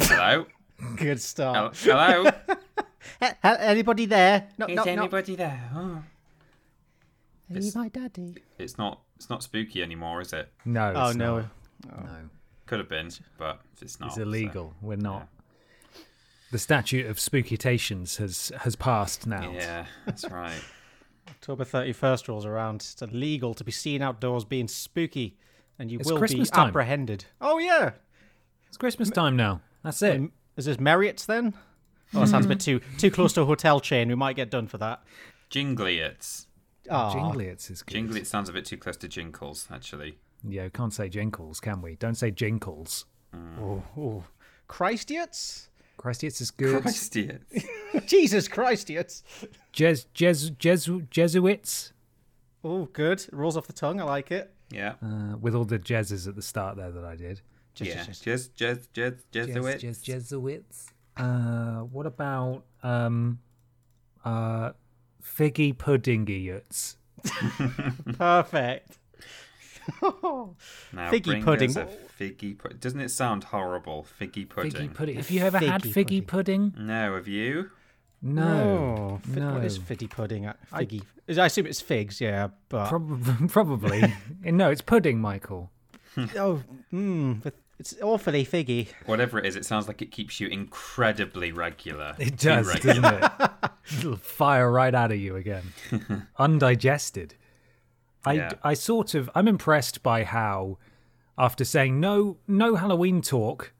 Hello? Good start. Hello? He- he- anybody there? No, Is no, no. anybody there? Oh. Are you It's- my daddy? It's not it's not spooky anymore, is it? No. Oh it's no. not. Oh. No. Could have been, but it's not. It's so- illegal. We're not. The statute of spookitations has has passed now. Yeah, that's right. October 31st rolls around. It's illegal to be seen outdoors being spooky, and you It's will Christmas be time. apprehended. Oh yeah. It's Christmas time now. That's it. Um, Is this Marriott's then? Oh, that sounds a bit too too close to a hotel chain. We might get done for that. Jingly it's Oh, Jinglets is good. Jingly sounds a bit too close to Jinkles, actually. Yeah, we can't say jinkles, can we? Don't say jinkles. oh, oh. Christians? Christians is good. Christ, it. Jesus Christians. Jes, Jes, Jesu, Jesuits, Oh, good. It rolls off the tongue. I like it. Yeah. uh, with all the jeses at the start there that I did. Just, yeah. just- Jez, Jez, Jez, Jesuits. Jes, Jesuits. Uh, what about um, uh, figgy puddingiots? Perfect. Now Figgy bring pudding. us a figgy pudding. Doesn't it sound horrible? Figgy pudding. Figgy pudding. Have you ever had Figgy figgy pudding? No, have you? No. Oh, fi- no. What is fiddy pudding? Uh, Figgy. I, I assume it's figs, yeah, but Prob- probably. no, it's pudding, Michael. oh, mm, but it's awfully figgy. Whatever it is, it sounds like it keeps you incredibly regular. It does, regular. doesn't it? It'll fire right out of you again. Undigested. I, Yeah. I sort of, I'm impressed by how, after saying no, no Halloween talk,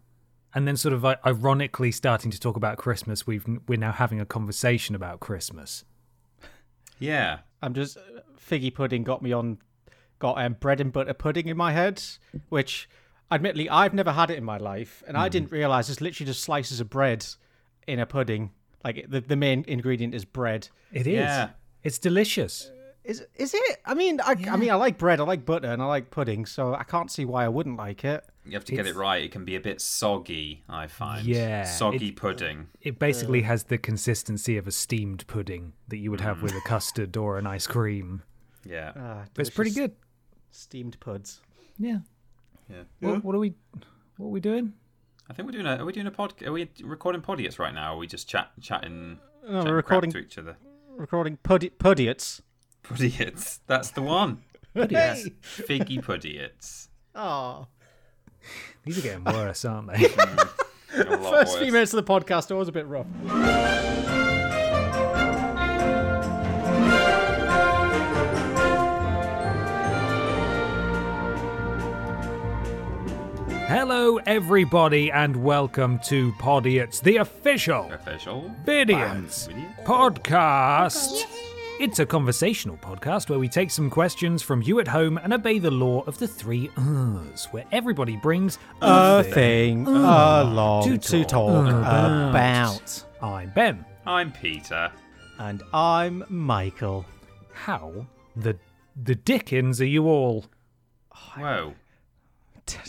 and then sort of uh, ironically starting to talk about Christmas, we've we're now having a conversation about Christmas. Yeah. I'm just figgy pudding got me on, got um, bread and butter pudding in my head, which, admittedly, I've never had it in my life, and Hmm. I didn't realize it's literally just slices of bread in a pudding. Like the the main ingredient is bread. It is. Yeah. It's delicious. Is is it? I mean, I, I mean, I like bread, I like butter, and I like pudding, so I can't see why I wouldn't like it. You have to get it right. It can be a bit soggy, I find. Yeah, Soggy it- pudding. It basically has the consistency of a steamed pudding that you would have Hmm. with a custard or an ice cream. Yeah. Ah, But it's pretty good. Steamed puds. Yeah. Yeah. What, what are we? What are we doing? I think we're doing a. Are we doing a pod? Are we recording podiots right now? Or are we just chat chatting? No, chatting we're crap recording to each other. recording puddy, puddiots. Podiots. That's the one. Hey! Figgy podiots. Oh. These are getting worse, aren't they? A First worse. few minutes of the podcast are always a bit rough. Hello, everybody, and welcome to Podiots, the official Official. Vidiots Video? podcast. It's a conversational podcast where we take some questions from you at home and obey the law of the three R's, where everybody brings A thing along to to talk talk about. about. I'm Ben. I'm Peter. And I'm Michael. How the the Dickens are you all? Whoa.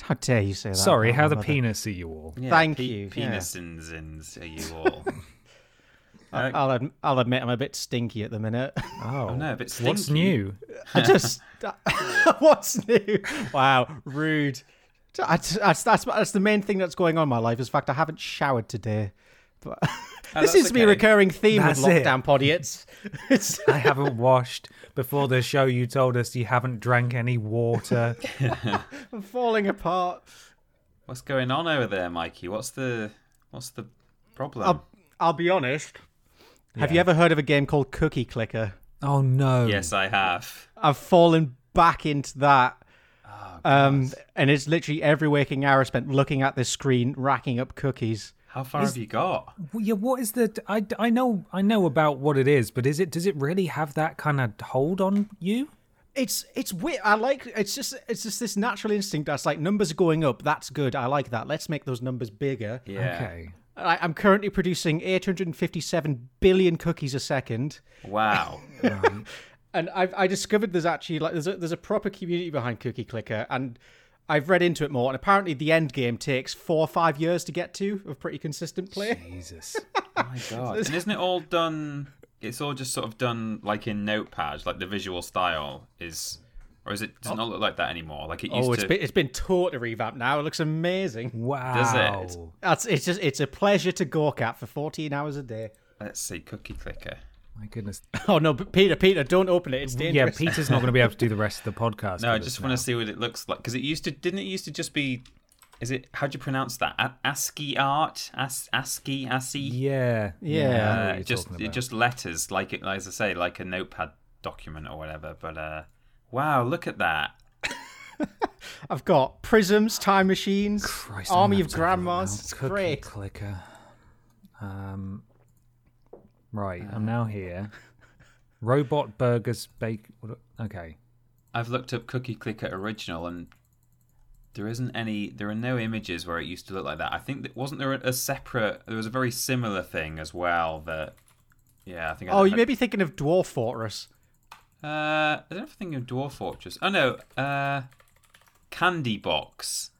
How dare you say that? Sorry, how the mother. penis are you all? Yeah, Thank pe- you, yeah. Penisins are you all? Uh, I'll, ad- I'll admit I'm a bit stinky at the minute. Oh, no, a bit stinky. What's new? I just. what's new? Wow, rude. That's, that's, that's, that's the main thing that's going on in my life. Is fact I haven't showered today. But this that's seems to be a recurring theme That's with it. lockdown podiots. It's I haven't washed. Before the show, you told us you haven't drank any water. I'm falling apart. What's going on over there, Mikey? What's the what's the problem? I'll, I'll be honest. Have you ever heard of a game called Cookie Clicker? Oh no! yes, I have. I've fallen back into that. Oh, Um, and it's literally every waking hour spent looking at this screen, racking up cookies. How far have you got? Well, yeah, what is the? I, I know I know about what it is, but is it does it really have that kind of hold on you? It's it's weird. I like it's just it's just this natural instinct that's like numbers are going up. That's good. I like that. Let's make those numbers bigger. Yeah. Okay. I, I'm currently producing 857 billion cookies a second. Wow. and I've I discovered there's actually like there's a there's a proper community behind Cookie Clicker, and I've read into it more. And apparently, the end game takes four or five years to get to of pretty consistent play. Jesus. Oh my god. And isn't it all done? It's all just sort of done like in Notepad, like the visual style is, or is it? Does it not look like that anymore? Like it oh, used to Oh, it's to. been it's been totally revamped now. It looks amazing. Wow. Does it? That's it's just it's a pleasure to gawk at for 14 hours a day. Let's see, cookie clicker. My goodness. Oh no, Peter, Peter, don't open it. It's dangerous. Yeah. Peter's not going to be able to do the rest of the podcast. No, I just want now. to see what it looks like because it used to. Didn't it used to just be? Is it? How do you pronounce that? A- ASCII art? As- ASCII? ASCII? Yeah. Yeah. I know what Uh, you're just it just letters like it as I say like a notepad document or whatever. But uh, wow, look at that. I've got prisms, time machines, Christ, army of have to have a look grandmas. It's great. Clicker. Um. Right, I'm now here. Robot burgers bake. Okay. I've looked up Cookie Clicker original and there isn't any. There are no images where it used to look like that. I think that wasn't there a, a separate. There was a very similar thing as well that. Yeah, I think. I Oh, you had- may be thinking of Dwarf Fortress. Uh, I don't know if I'm thinking of Dwarf Fortress. Oh no, uh, Candy Box.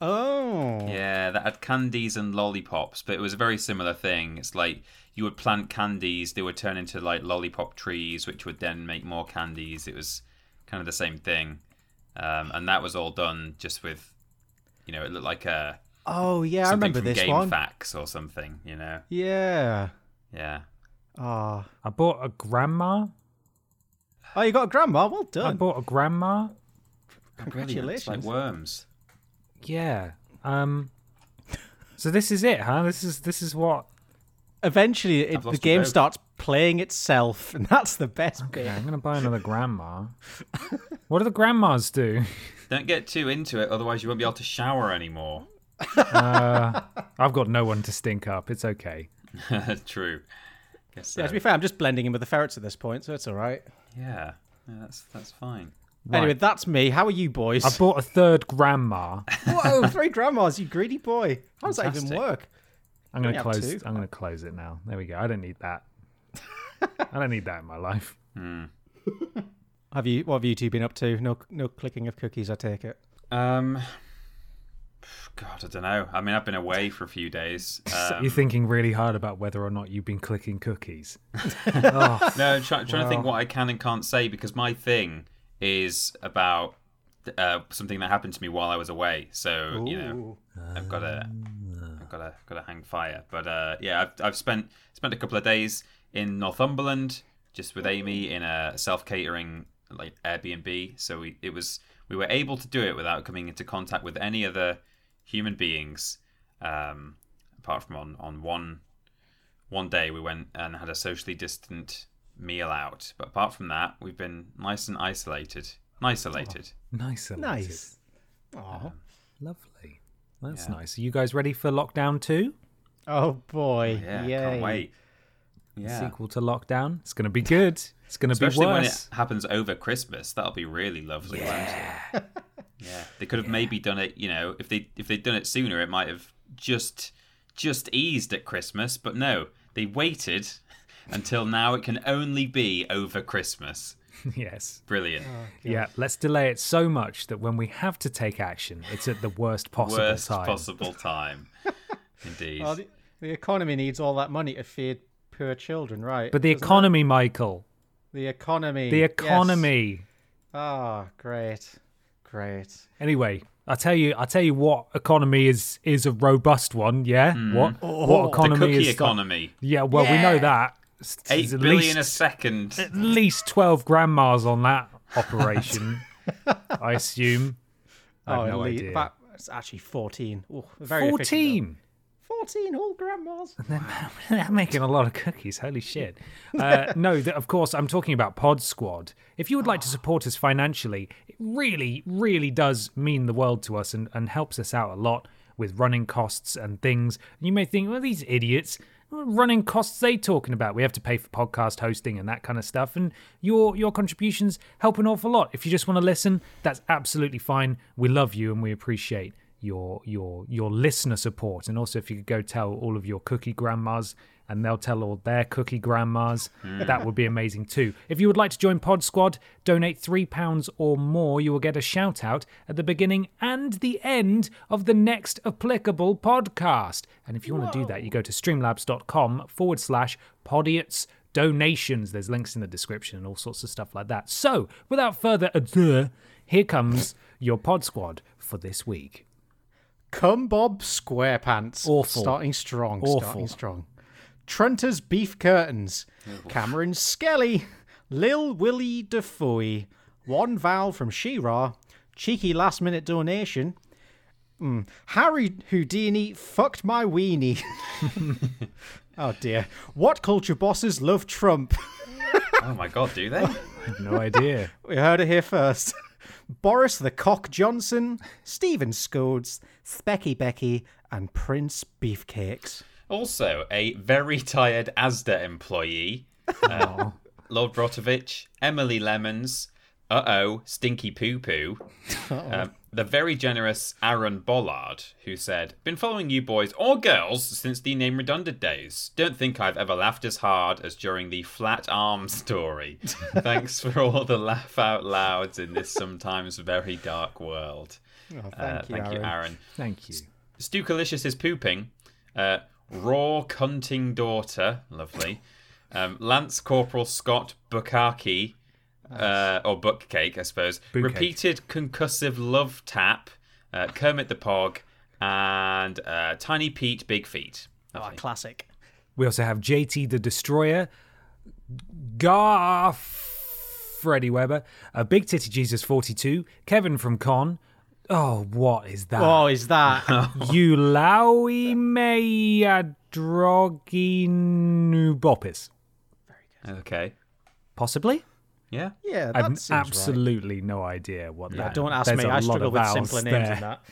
Oh. Yeah, that had candies and lollipops, but it was a very similar thing. It's like you would plant candies, they would turn into like lollipop trees, which would then make more candies. It was kind of the same thing, um, and that was all done just with, you know, it looked like a Oh yeah, I remember from this Game one. Facts or something. You know, Yeah. yeah. Oh. I bought a grandma. Oh, you got a grandma. Well done. I bought a grandma. Brilliant. It's Congratulations. like worms. Yeah. Um. So this is it, huh? This is this is what. Eventually, it, the game both. starts playing itself, and that's the best Okay, bit. I'm gonna buy another grandma. what do the grandmas do? Don't get too into it, otherwise you won't be able to shower anymore. Uh, I've got no one to stink up. It's okay. True. Guess Yeah, to be fair, I'm just blending in with the ferrets at this point, so it's all right. Yeah, yeah, that's that's fine. Anyway, that's me. How are you boys? I bought a third grandma. Whoa, three grandmas, you greedy boy. How does that even work? I'm gonna close. two. I'm gonna close it now. There we go. I don't need that. I don't need that in my life. Have you? What have you two been up to? No, no clicking of cookies. I take it. Um, God, I don't know. I mean, I've been away for a few days. So Um, You're thinking really hard about whether or not you've been clicking cookies. no, I'm try, trying to think what I can and can't say because my thing is about uh, something that happened to me while I was away. So you know, I've got to, I've got to, got to hang fire. But uh, yeah, I've, I've spent spent a couple of days in Northumberland just with Amy in a self catering like Airbnb. So we it was we were able to do it without coming into contact with any other human beings, um, apart from on on one one day we went and had a socially distant meal out. But apart from that, we've been nice and isolated. Isolated. Nice. Elated. Nice. Oh, Lovely. That's Yeah. nice. Are you guys ready for lockdown two? oh boy. Oh, yeah, Yay. can't wait. Yeah. Sequel to lockdown. It's gonna be good. It's gonna Especially be when it happens over Christmas, that'll be really lovely. Yeah. yeah. They could have maybe done it, you know, if they if they'd done it sooner, it might have just just eased at Christmas, but no, they waited until now it can only be over Christmas. yes. Brilliant. Yeah. Let's delay it so much that when we have to take action, it's at the worst possible Worst time. possible time. Indeed. Well, the, the economy needs all that money to feed poor children, right? But the Doesn't it? economy, Michael. The economy. The economy. Ah, great, great. Anyway, I tell you, I tell you what economy is is a robust one. Yeah, what what economy The economy cookie is economy. Yeah, well, we know that. It's- Eight at billion a second. at least twelve grandmas on that operation. I assume. I have oh, no le- idea. But it's actually 14. Ooh, very efficient, though. Fourteen. 14 whole grandmas. They're making a lot of cookies. Holy shit. Uh, no, th- of course, I'm talking about Pod Squad. If you would like to support us financially, it really, really does mean the world to us and, and helps us out a lot with running costs and things. And you may think, well, these idiots, what running costs they talking about? We have to pay for podcast hosting and that kind of stuff. And your your contributions help an awful lot. If you just want to listen, that's absolutely fine. We love you and we appreciate your your your listener support and also if you could go tell all of your cookie grandmas and they'll tell all their cookie grandmas hmm. that would be amazing too if you would like to join pod squad donate three pounds or more you will get a shout out at the beginning and the end of the next applicable podcast and if you want to do that you go to streamlabs.com forward slash podiots donations there's links in the description and all sorts of stuff like that so without further ado here comes your pod squad for this week Come Bob Squarepants. Awful. Starting strong. Awful. Starting strong. Trunter's Beef Curtains. Cameron Skelly. Lil Willie Defoe. One Val from She-Ra. Cheeky last minute donation. Mm. Harry Houdini fucked my weenie. oh dear. What culture bosses love Trump? Oh my god, do they? no idea We heard it here first. Boris the Cock Johnson, Stephen Scodes, Specky Becky, and Prince Beefcakes. Also, a very tired Asda employee, uh, Lord Brotovich, Emily Lemons, uh oh, Stinky Poo Poo, um, the very generous Aaron Bollard, who said, Been following you boys or girls since the name redundant days. Don't think I've ever laughed as hard as during the flat arm story. Thanks for all the laugh out louds in this sometimes very dark world. Oh, thank Uh, you, thank Aaron. you, Aaron. thank you Stukalicious is pooping. Uh, raw cunting daughter, lovely. Um, Lance Corporal Scott Bukaki, uh, or Buckcake, I suppose. Bootcake. Repeated concussive love tap. Uh, Kermit the Pog, and uh, Tiny Pete Big Feet. Oh, classic. We also have JT the Destroyer, Gar Freddie Weber, uh, Big Titty Jesus 42, Kevin from Con. Oh, what is that? Oh, is that? you Laui Mea Drogi Nubopis. Okay. Possibly? Yeah. yeah, that I have seems right. absolutely no idea what that Don't ask there's me. a I struggle with simpler names there. than that.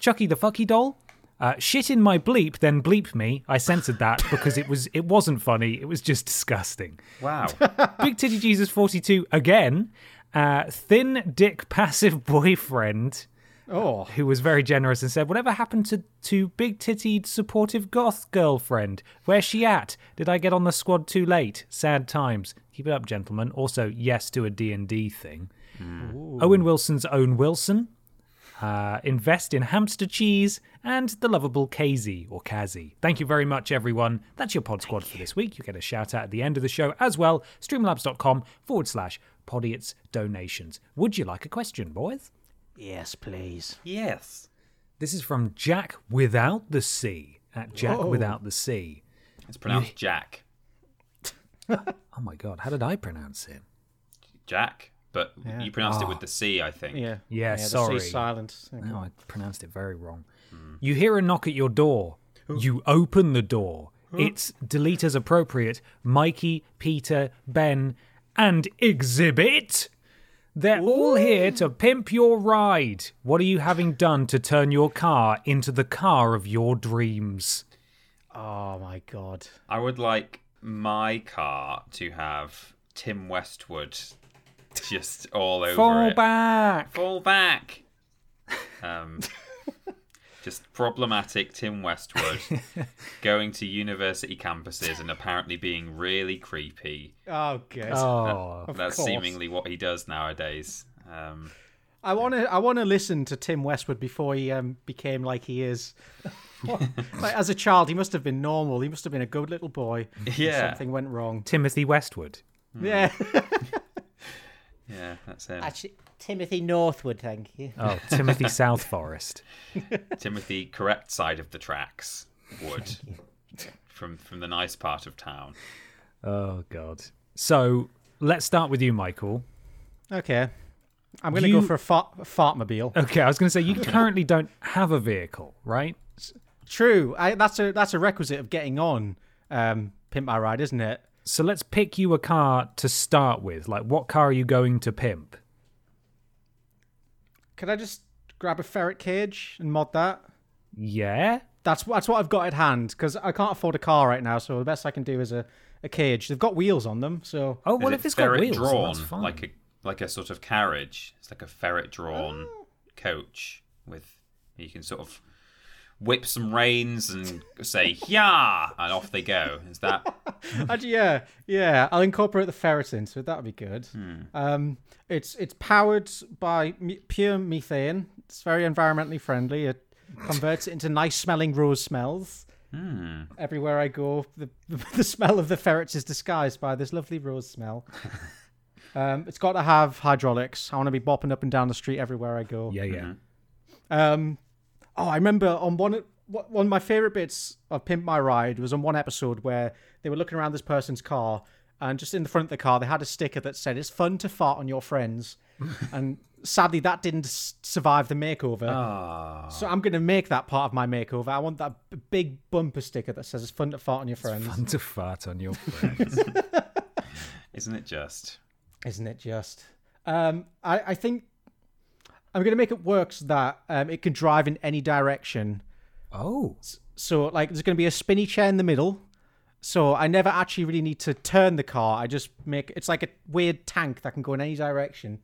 Chucky the fucky doll. Uh, shit in my bleep, then bleep me. I censored that because it was it wasn't funny. It was just disgusting. Wow. Big Titty Jesus 42 again. Uh, thin dick passive boyfriend Oh, who was very generous and said, Whatever happened to, to big tittied supportive goth girlfriend? Where's she at? Did I get on the squad too late? Sad times. Keep it up, gentlemen. Also, yes to a D&D thing. Owen Wilson's own Wilson. Uh, invest in hamster cheese and the lovable Kazy or Kazi. Thank you very much, everyone. That's your pod squad for this week. You get a shout out at the end of the show as well. Streamlabs.com forward slash podiots donations. Would you like a question, boys? Yes, please. yes. This is from Jack Without the C at Jack Without the C. It's pronounced Jack. Oh my god, how did I pronounce it? Jack. But you pronounced it with ah. the C, I think. Yeah. Yeah, the sorry. C's silent. Okay. No, I pronounced it very wrong. Hmm. You hear a knock at your door. You open the door. It's delete as appropriate. Mikey, Peter, Ben, and Xzibit. They're all here to pimp your ride. What are you having done to turn your car into the car of your dreams? Oh my god. I would like my car to have Tim Westwood just all over Fall it. back. Fall back. Um, just problematic Tim Westwood going to university campuses and apparently being really creepy. Oh god. Oh, Of That's course. seemingly what he does nowadays. Um, I want to. I want to listen to Tim Westwood before he um, became like he is. like as a child, he must have been normal. He must have been a good little boy. Yeah. Something went wrong. Timothy Westwood. Yeah. Yeah, that's him. Actually, Timothy Northwood, thank you. Oh, Timothy South Forest. Timothy, correct side of the tracks. Wood from from the nice part of town. Oh God. So let's start with you, Michael. Okay. I'm going to You- go for a fart, fartmobile. Okay, I was going to say you currently don't have a vehicle, right? True. I, that's a that's a requisite of getting on um, Pimp My Ride, isn't it? So let's pick you a car to start with. Like, what car are you going to pimp? Could I just grab a ferret cage and mod that? Yeah. That's that's what I've got at hand because I can't afford a car right now. So the best I can do is a, a cage. They've got wheels on them, so Oh well, it if it's got ferret wheels, then drawn that's fine. like a like a sort of carriage? It's like a ferret drawn Oh. coach with you can sort of whip some reins and say yeah, and off they go. Is that Actually, yeah, yeah. I'll incorporate the ferret into it. That'd be good. Um, it's it's powered by me- pure methane. It's very environmentally friendly. It converts it into nice smelling rose smells. Everywhere I go, the, the smell of the ferrets is disguised by this lovely rose smell. um, it's got to have hydraulics. I want to be bopping up and down the street everywhere I go. yeah, yeah. Um, oh, I remember on one one of my favorite bits of Pimp My Ride was on one episode where they were looking around this person's car, and just in the front of the car they had a sticker that said "It's fun to fart on your friends," and sadly that didn't survive the makeover. ah? So I'm going to make that part of my makeover. I want that b- big bumper sticker that says "It's fun to fart on your friends." Fun to fart on your friends. Isn't it just? isn't it just? Um, I, I think I'm going to make it work so that um, it can drive in any direction. oh, So like there's going to be a spinny chair in the middle. So I never actually really need to turn the car. I just make it's like a weird tank that can go in any direction.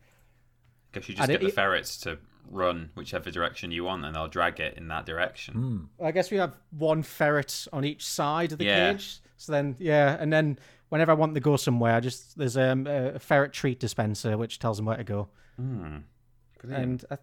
I guess you just And get it- the ferrets to run whichever direction you want, and they'll drag it in that direction. I guess we have one ferret on each side of the Yeah. cage. So then yeah, and then whenever I want to go somewhere, I just there's um, a ferret treat dispenser which tells them where to go. Brilliant. And uh,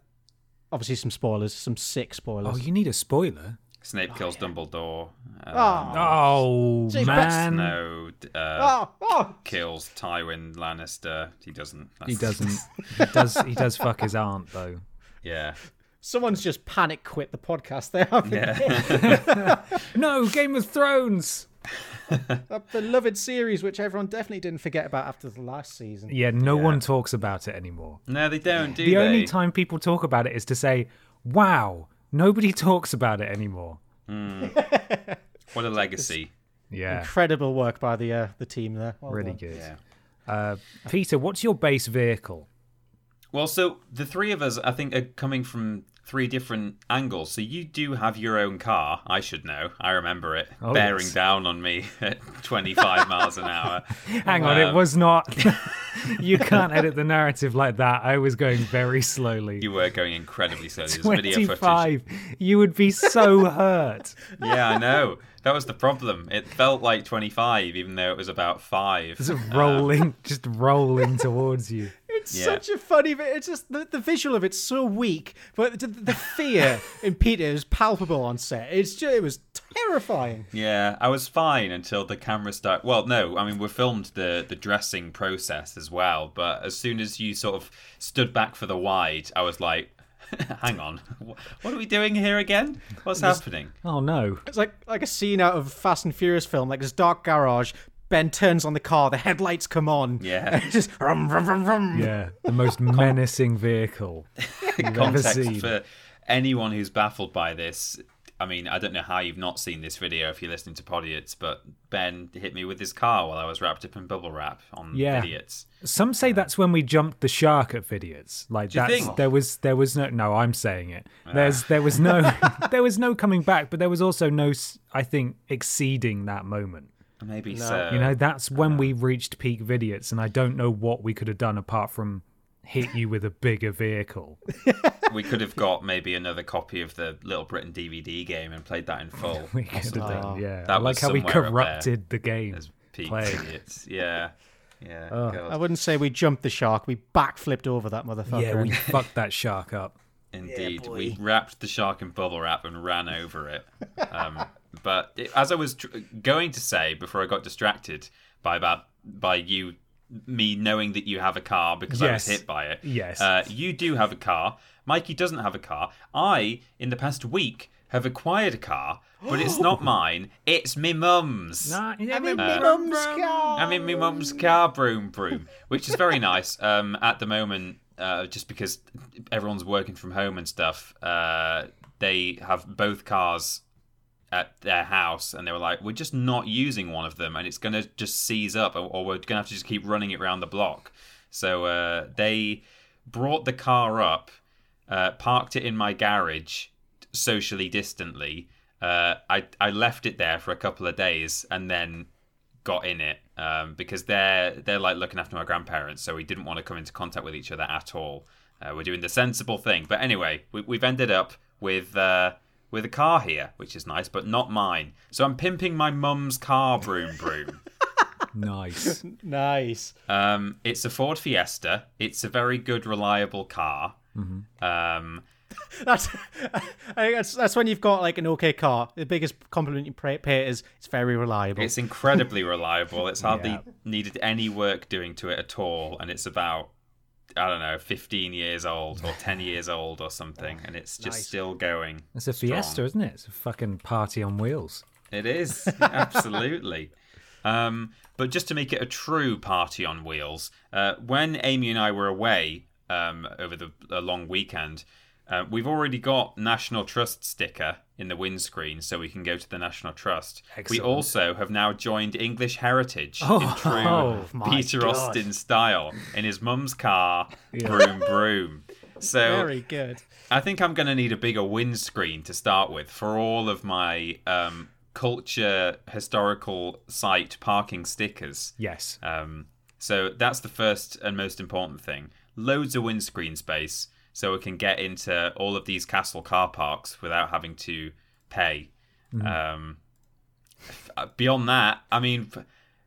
obviously some spoilers, some sick spoilers. oh, you need a spoiler. Snape kills Dumbledore. Um, Oh Jeez, man, Snow uh, oh, oh, kills Tywin Lannister. He doesn't. he doesn't. he does. He does fuck his aunt though. Yeah. someone's just panic quit the podcast there. haven't they? Yeah. No, Game of Thrones. A beloved series which everyone definitely didn't forget about after the last season. Yeah, no one talks about it anymore. no, they don't. Do The they? only time people talk about it is to say, "Wow, nobody talks about it anymore." What a legacy. Yeah, Incredible work by the uh, the team there. Well really done. good. Yeah. Uh, Peter, what's your base vehicle? Well, so the three of us, I think, are coming from three different angles. So you do have your own car. I should know. I remember it Oh, bearing yes. down on me at 25 miles an hour. Hang on, it Um, was not. you can't edit the narrative like that. I was going very slowly. You were going incredibly slowly. There's video footage. Twenty-five. You would be so hurt. Yeah, I know. That was the problem. It felt like 25, even though it was about five. Just rolling, just rolling towards you. It's Yeah. such a funny. vi- It's just the, the visual of it's so weak, but the, the fear in Peter is palpable on set. It's just, it was terrifying. Yeah, I was fine until the camera started. Well, no, I mean we filmed the the dressing process as well, but as soon as you sort of stood back for the wide, I was like, "Hang on, what are we doing here again? What's happening?" Oh no. It's like like a scene out of Fast and Furious film, like this dark garage. Ben turns on the car, the headlights come on. Yeah. just rum, rum, rum, rum. Yeah, the most menacing vehicle you've ever Context seen. for anyone who's baffled by this. I mean, I don't know how you've not seen this video if you're listening to Podiots, but Ben hit me with his car while I was wrapped up in bubble wrap on Yeah. Idiots. Some say that's when we jumped the shark at Vidiots. Like Do you that's think? there was there was no no I'm saying it. There's there was no there was no coming back, but there was also no I think exceeding that moment. Maybe so. You know, that's when we reached peak Vidiots, and I don't know what we could have done apart from hit you with a bigger vehicle. we could have got maybe another copy of the Little Britain DVD game and played that in full. We could have done, yeah. That I like was how we corrupted the game. as peak playing. idiots. Yeah, yeah. Oh. I wouldn't say we jumped the shark. We backflipped over that motherfucker. Yeah, we fucked that shark up. Indeed, we wrapped the shark in bubble wrap and ran over it. Um, but it, as I was tr- going to say before I got distracted by about by you me knowing that you have a car because I was hit by it. Yes. Uh, you do have a car. Mikey doesn't have a car. I, in the past week, have acquired a car, but it's not mine. It's me mum's. Nah, yeah, in but- my mum's car. I'm in my mum's car, broom, broom, which is very nice. Um, at the moment, uh, just because everyone's working from home and stuff, uh, they have both cars at their house, and they were like, "We're just not using one of them, and it's gonna just seize up, or, we're gonna have to just keep running it around the block." So uh, they brought the car up, uh, parked it in my garage, socially distantly. Uh, I I left it there for a couple of days, and then got in it um, because they're they're like looking after my grandparents, so we didn't want to come into contact with each other at all. Uh, we're doing the sensible thing, but anyway, we, we've ended up with uh, with a car here, which is nice, but not mine. So I'm pimping my mum's car, broom broom. nice. Nice. um, it's a Ford Fiesta. It's a very good, reliable car. Um, That's I that's that's when you've got like an okay car. The biggest compliment you pay, pay is it's very reliable. It's incredibly reliable. It's hardly Yeah. needed any work doing to it at all, and it's about I don't know, 15 years old or 10 years old or something, and it's just Nice. still going. It's a strong. Fiesta, isn't it? It's a fucking party on wheels. It is absolutely. Um, but just to make it a true party on wheels, uh, when Amy and I were away um, over the a long weekend, uh, we've already got National Trust sticker in the windscreen, so we can go to the National Trust. Excellent. We also have now joined English Heritage in Oh, true my Peter God. Austin style in his mum's car, broom broom. So very good. I think I'm going to need a bigger windscreen to start with for all of my um, culture historical site parking stickers. Yes. Um, so that's the first and most important thing. Loads of windscreen space so we can get into all of these castle car parks without having to pay. Um, f- uh, beyond that, I mean,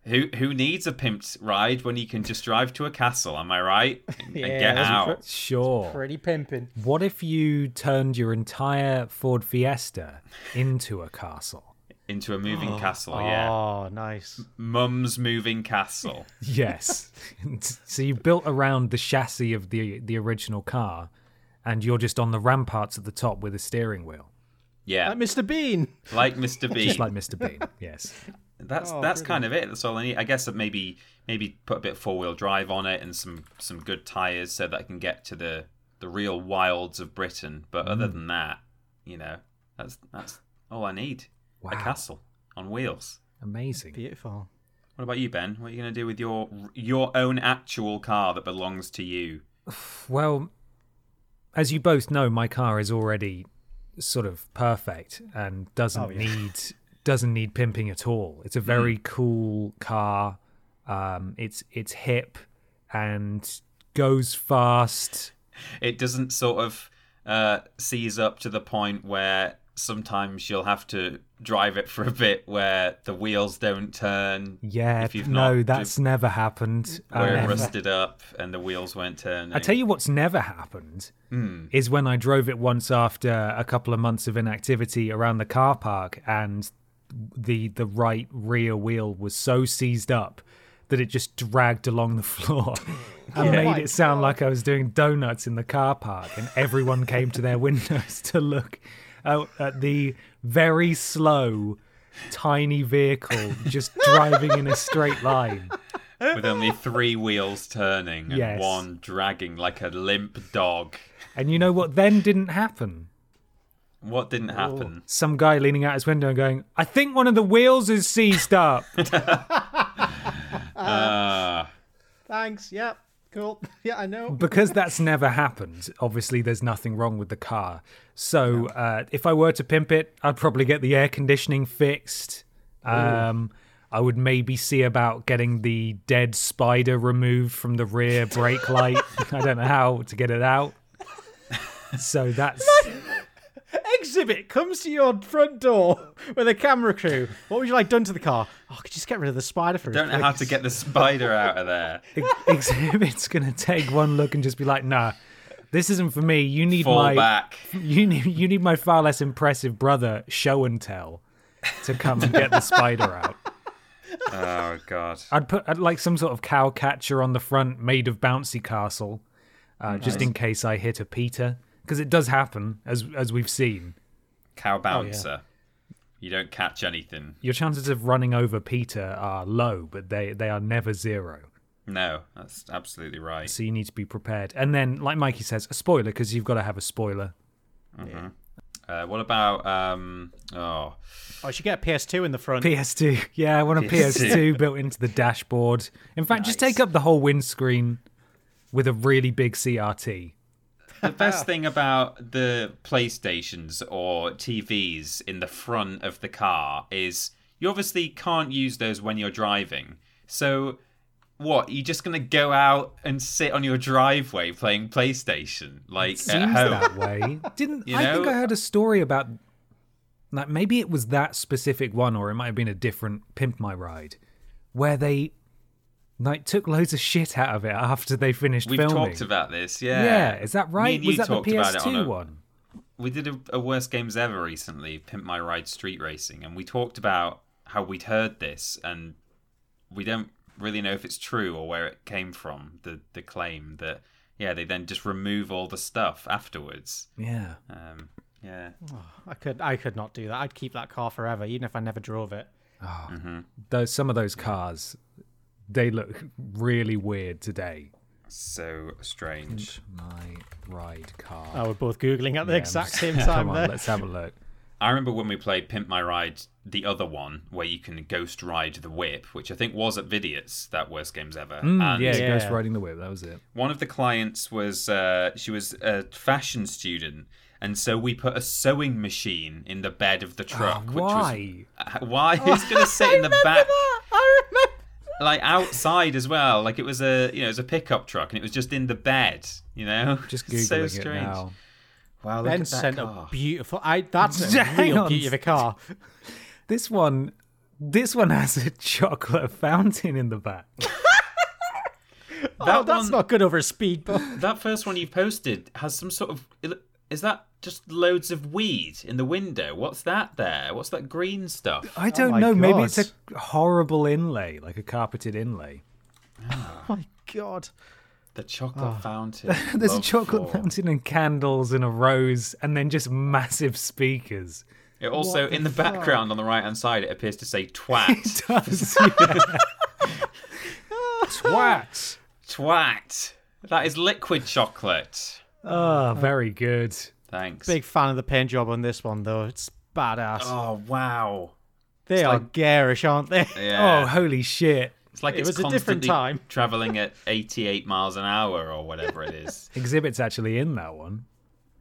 who who needs a pimped ride when you can just drive to a castle? Am I right? And Yeah, get out. incre- Sure. Pretty pimping. What if you turned your entire Ford Fiesta into a castle? Into a moving oh. castle. Yeah, Oh, nice. Mum's moving castle. Yes. so you built around the chassis of the the original car, and you're just on the ramparts at the top with a steering wheel, Yeah, Like Mr. Bean. like Mr. Bean. just like Mr. Bean. Yes. that's Oh, that's kind of it. That's all I need. I guess that maybe maybe put a bit of four wheel drive on it and some some good tires so that I can get to the the real wilds of Britain. But other mm. than that, you know, that's that's all I need. A castle on wheels. Amazing. Beautiful. What about you, Ben? What are you going to do with your your own actual car that belongs to you? Well, as you both know, my car is already sort of perfect and doesn't Oh, yeah. need doesn't need pimping at all. It's a very cool car. Um, it's it's hip and goes fast. it doesn't sort of uh, seize up to the point where sometimes you'll have to drive it for a bit where the wheels don't turn. Yeah, if you've no, not that's never happened. where it Um, rusted up and the wheels weren't turning. I tell you what's never happened is when I drove it once after a couple of months of inactivity around the car park and the the right rear wheel was so seized up that it just dragged along the floor and Oh my made it sound like I was doing donuts in the car park and everyone came to their windows to look out at the very slow tiny vehicle just driving in a straight line. with only three wheels turning and Yes. one dragging like a limp dog. And you know what then didn't happen? What didn't happen? some guy leaning out his window and going, I think one of the wheels is seized up. Ah, Thanks. Yep. Cool. Yeah, I know. because that's never happened, obviously there's nothing wrong with the car. So uh, if I were to pimp it, I'd probably get the air conditioning fixed. Um, I would maybe see about getting the dead spider removed from the rear brake light. I don't know how to get it out. So that's Xzibit comes to your front door with a camera crew. What would you like done to the car? Oh, could you just get rid of the spider for don't know how to get the spider out of there. Xzibit's gonna take one look and just be like, "Nah, this isn't for me. You need Fall my back. you need you need my far less impressive brother show and tell to come and get the spider out." oh god. I'd put I'd like some sort of cow catcher on the front made of bouncy castle, uh, just in case I hit a Peter, because it does happen as as we've seen. Cow bouncer. You don't catch anything. Your chances of running over Peter are low, but they they are never zero. No, that's absolutely right. So you need to be prepared. And then, like Mikey says, a spoiler because you've got to have a spoiler. Uh, what about um? Oh, Oh, you should get a PS2 in the front. PS2, yeah, I want a PS2. PS2 built into the dashboard. In fact, just take up the whole windscreen with a really big CRT. The best thing about the PlayStations or TVs in the front of the car is you obviously can't use those when you're driving. So, what? You're just gonna go out and sit on your driveway playing PlayStation, like at Seems home? that way. Didn't You I think? I heard a story about like maybe it was that specific one, or it might have been a different Pimp My Ride, where they like took loads of shit out of it after they finished We've filming. talked about this, yeah. yeah, is that right? Was that the talked about it on PS2 a- one? we did a, a worst games ever recently, Pimp My Ride Street Racing, and we talked about how we'd heard this, and we don't really know if it's true or where it came from. The the claim that yeah, they then just remove all the stuff afterwards. Yeah. Um, yeah, I could I could not do that. I'd keep that car forever, even if I never drove it. Those some of those cars, they look really weird today. so strange. My ride car. Oh, we're both googling at the Yeah, exact just- same Come time on, there. let's have a look. I remember when we played Pimp My Ride, the other one where you can ghost ride the whip, which I think was at Vidiot's, that worst games ever. Mm, and yeah, Yeah. Ghost Riding the Whip. That was it. one of the clients was uh, she was a fashion student and so we put a sewing machine in the bed of the truck which was why? Uh, why who's gonna sit in the back I remember. Like outside as well like it was a you know it was a pickup truck and it was just in the bed you know Just googling so it strange now. wow look Ben at that sent car. a beautiful. I that's a real on. beauty of a car. This one, this one has a chocolate fountain in the back. oh, that's one- not good over a speedboat. that first one you posted has some sort of is that just loads of weed in the window what's that there what's that green stuff I oh don't my know. Maybe it's a horrible inlay, like a carpeted inlay. Oh my god. the chocolate ah. fountain There's a chocolate for- fountain and candles and a rose, and then just massive speakers. It also, What the in the fuck? background on the right hand side, it appears to say twat. it Does, Twat. twat. That is liquid chocolate. Oh, very good. Thanks. Big fan of the paint job on this one though. It's badass. Oh wow. they are garish, aren't they? Yeah. Oh, holy shit. it's like it it's was a different time. traveling at 88 miles an hour or whatever it is. Xzibit's actually in that one.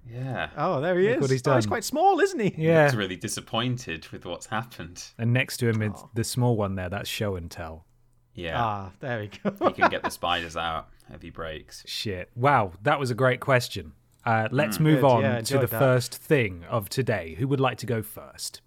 Yeah. Oh, there he Look is. what he's Oh, he's quite small, isn't he? Yeah. He's really disappointed with what's happened. And next to him is the small one there. That's show and tell. Yeah. Ah, there we go. he can get the spiders out if he breaks. Shit. Wow, that was a great question. Uh, let's move Good, on yeah, to the that. first thing of today. Who would like to go first?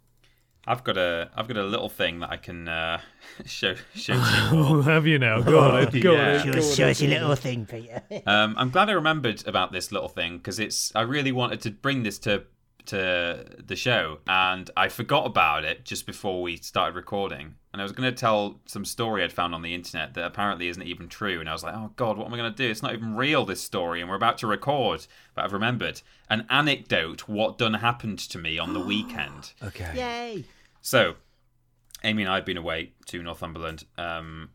I've got a I've got a little thing that I can uh, show show to you. Oh, have you now? Go on, go Yeah. on. Show us your little thing, Peter. Um, I'm glad I remembered about this little thing because it's. I really wanted to bring this to to the show, and I forgot about it just before we started recording. And I was going to tell some story I'd found on the internet that apparently isn't even true. And I was like, oh god, what am I going to do? It's not even real. This story, and we're about to record. But I've remembered an anecdote. What done happened to me on the weekend. Okay. Yay! So, Amy and I have been away to Northumberland. Um,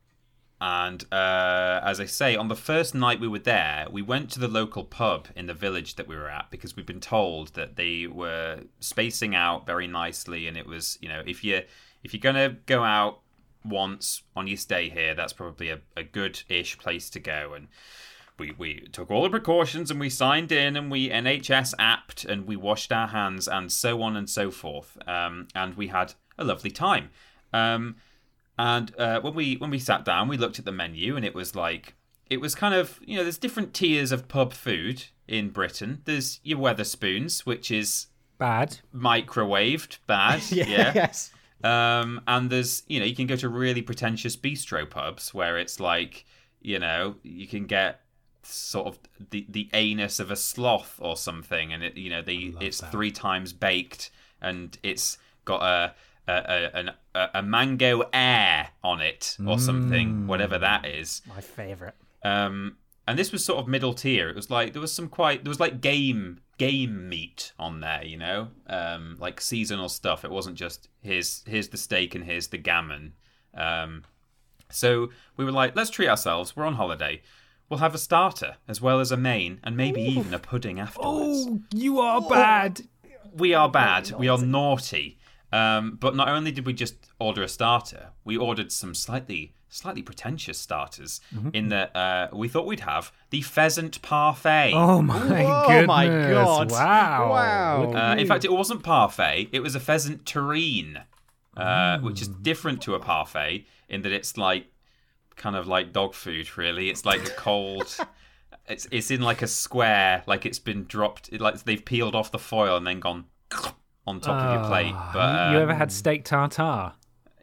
and uh, as I say, on the first night we were there, we went to the local pub in the village that we were at because we'd been told that they were spacing out very nicely, and it was, you know, if you if you're gonna go out once on your stay here, that's probably a, a good-ish place to go. And we, we took all the precautions and we signed in and we NHS apped and we washed our hands and so on and so forth. Um, and we had a lovely time. Um, and uh, when we when we sat down, we looked at the menu and it was like it was kind of you know there's different tiers of pub food in Britain. There's your Wetherspoons, which is Bad. microwaved, bad, Yeah, yeah. Yes. Um, and there's, you know, you can go to really pretentious bistro pubs where it's like, you know, you can get sort of the the anus of a sloth or something, and it, you know, the it's three times baked, and it's got a a, a, a mango air on it or something, whatever that is. My favourite. Um, and this was sort of middle tier. It was like there was some quite there was like game game meat on there, you know, um, like seasonal stuff. It wasn't just here's here's the steak and here's the gammon. Um, so we were like, let's treat ourselves. We're on holiday. We'll have a starter as well as a main and maybe even a pudding afterwards. Oh, you are bad. We are bad. We are naughty. Um, but not only did we just order a starter, we ordered some slightly slightly pretentious starters. In that uh, we thought we'd have the pheasant parfait. Oh my Oh goodness! my God. Wow! Wow. Uh, in fact, it wasn't parfait. It was a pheasant terrine, uh, which is different to a parfait in that it's like kind of like dog food. Really, it's like a cold. It's it's in like a square, like it's been dropped. It, like they've peeled off the foil and then gone on top of your plate. Ah, But you, you ever had steak tartare?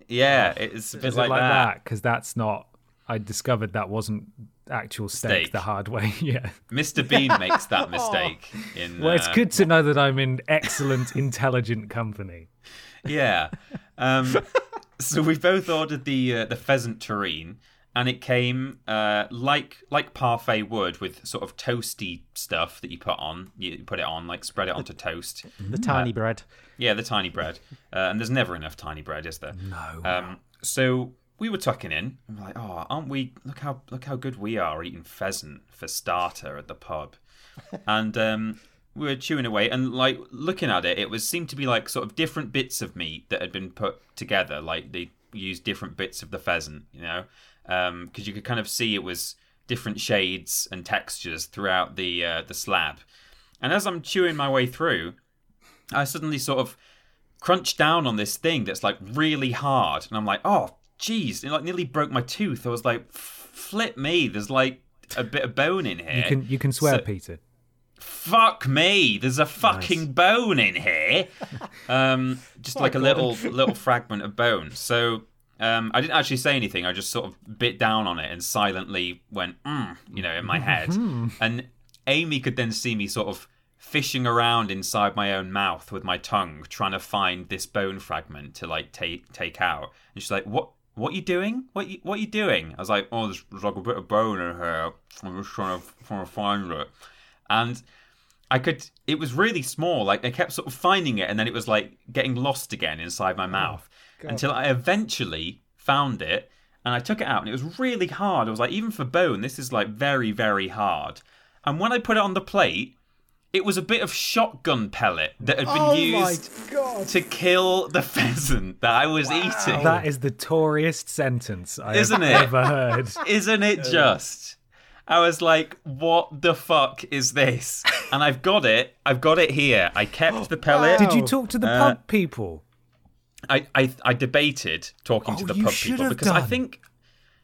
yeah, it's a bit Is like, it like that. that? Because that's not. I discovered that wasn't actual steak, Steak. the hard way. yeah. Mr. Bean makes that mistake. In Well, it's uh, good to know that I'm in excellent, intelligent company. Yeah. Um, so we both ordered the uh, the pheasant terrine, and it came uh, like like parfait would with sort of toasty stuff that you put on. You put it on, like spread it onto toast. The tiny bread. Yeah, the tiny bread. Uh, and there's never enough tiny bread, is there? No. Um, so we were tucking in, we're like, "Oh, aren't we? Look how look how good we are eating pheasant for starter at the pub." and um, we were chewing away, and like looking at it, it was seemed to be like sort of different bits of meat that had been put together. Like they used different bits of the pheasant, you know, because you could kind of see it was different shades and textures throughout the uh, the slab. And as I'm chewing my way through, I suddenly sort of crunched down on this thing that's like really hard, and I'm like, oh, jeez, it like nearly broke my tooth. I was like, flip me, there's like a bit of bone in here. you can you can swear, So- Peter. Fuck me, there's a fucking bone in here. Um, just like a little little fragment of bone. So. Um, I didn't actually say anything. I just sort of bit down on it and silently went, mm, you know, in my head. And Amy could then see me sort of fishing around inside my own mouth with my tongue, trying to find this bone fragment to like take take out. And she's like, "What? What you doing? What you what you doing?" I was like, "Oh, there's, there's like a bit of bone in here. I'm just trying to trying to find it." And I could. It was really small. Like I kept sort of finding it, and then it was like getting lost again inside my mouth until I eventually found it. And I took it out, and it was really hard. I was like, even for bone, this is like very, very hard. And when I put it on the plate, it was a bit of shotgun pellet that had been Oh used to kill the pheasant that I was eating. That is the Toriest sentence I Isn't have it? ever heard. Isn't it just? I was like, what the fuck is this? And I've got it. I've got it here. I kept the pellet. Did you talk to the Uh, pub people? I, I I debated talking to Oh, the pub people because I think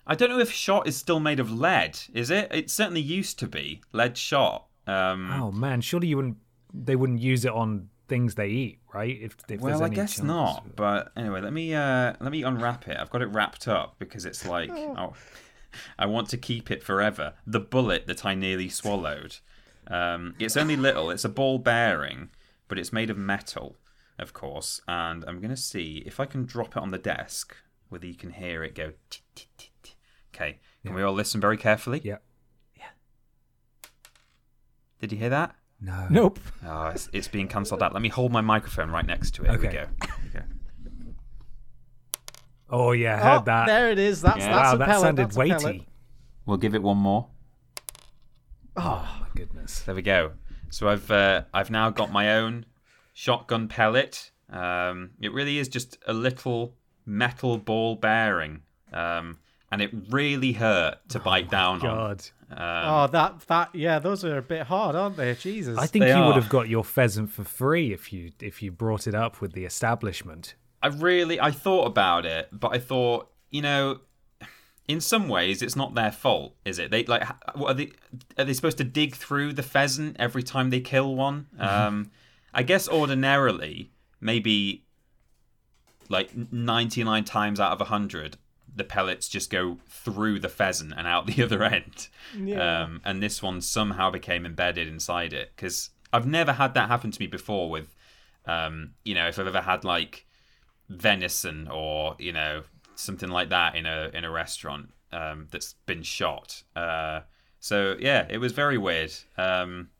I don't know if shot is still made of lead. Is it? It certainly used to be lead shot. Um, Oh man, surely you wouldn't. They wouldn't use it on things they eat, right? If, if well, I guess chance. not. But anyway, let me uh, let me unwrap it. I've got it wrapped up because it's like oh, I want to keep it forever. The bullet that I nearly swallowed. Um, it's only little. It's a ball bearing, but it's made of metal, of course. And I'm gonna see if I can drop it on the desk, whether you can hear it go. Okay, can we all listen very carefully? Yeah. Yeah. Did you hear that? No. Nope. Oh, it's, it's being cancelled out. Let me hold my microphone right next to it. Here we Okay. go. Here we go. Oh yeah, I heard oh, that. There it is. That's Yeah. that's wow, a that pellet. sounded that's weighty. We'll give it one more. Oh my goodness. There we go. So I've uh, I've now got my own shotgun pellet. Um, it really is just a little metal ball bearing, um, and it really hurt to bite down on. God. Um, Oh, that that yeah, those are a bit hard, aren't they? Jesus. I think They you would have got your pheasant for free if you if you brought it up with the establishment. I really I thought about it, but I thought you know, in some ways it's not their fault, is it? They like what are they are they supposed to dig through the pheasant every time they kill one? Um, I guess ordinarily maybe like 99 times out of 100 the pellets just go through the pheasant and out the other end um, and this one somehow became embedded inside it because i've never had that happen to me before with um, you know if i've ever had like venison or you know something like that in a in a restaurant um, that's been shot. Uh, so yeah, it was very weird. Um,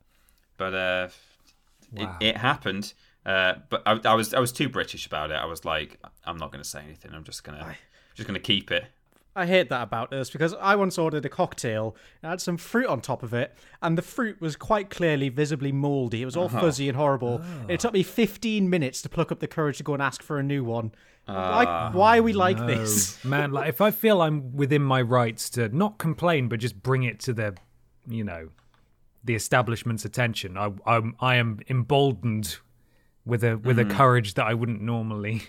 but uh, Wow. it, it happened. Uh, but I, I was I was too British about it. I was like, I'm not going to say anything. I'm just gonna just gonna keep it. I hate that about us because I once ordered a cocktail and had some fruit on top of it, and the fruit was quite clearly visibly mouldy. It was all uh-huh. fuzzy and horrible. Ah. It took me 15 minutes to pluck up the courage to go and ask for a new one. like, ah. why are we like this? Man, like if I feel I'm within my rights to not complain but just bring it to the, you know, the establishment's attention, I I'm, I am emboldened with a with a mm. courage that I wouldn't normally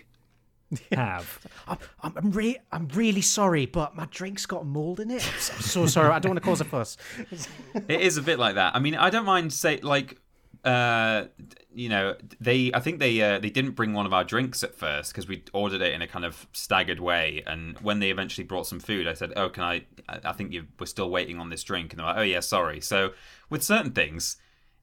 have. I'm, I'm, I'm, re- I'm really sorry, but my drink's got mold in it. I'm so sorry. I don't want to cause a fuss. it is a bit like that. I mean, I don't mind say like uh you know they i think they uh, they didn't bring one of our drinks at first because we ordered it in a kind of staggered way. And when they eventually brought some food i said oh can i i think you we're still waiting on this drink. And they're like oh yeah sorry. So with certain things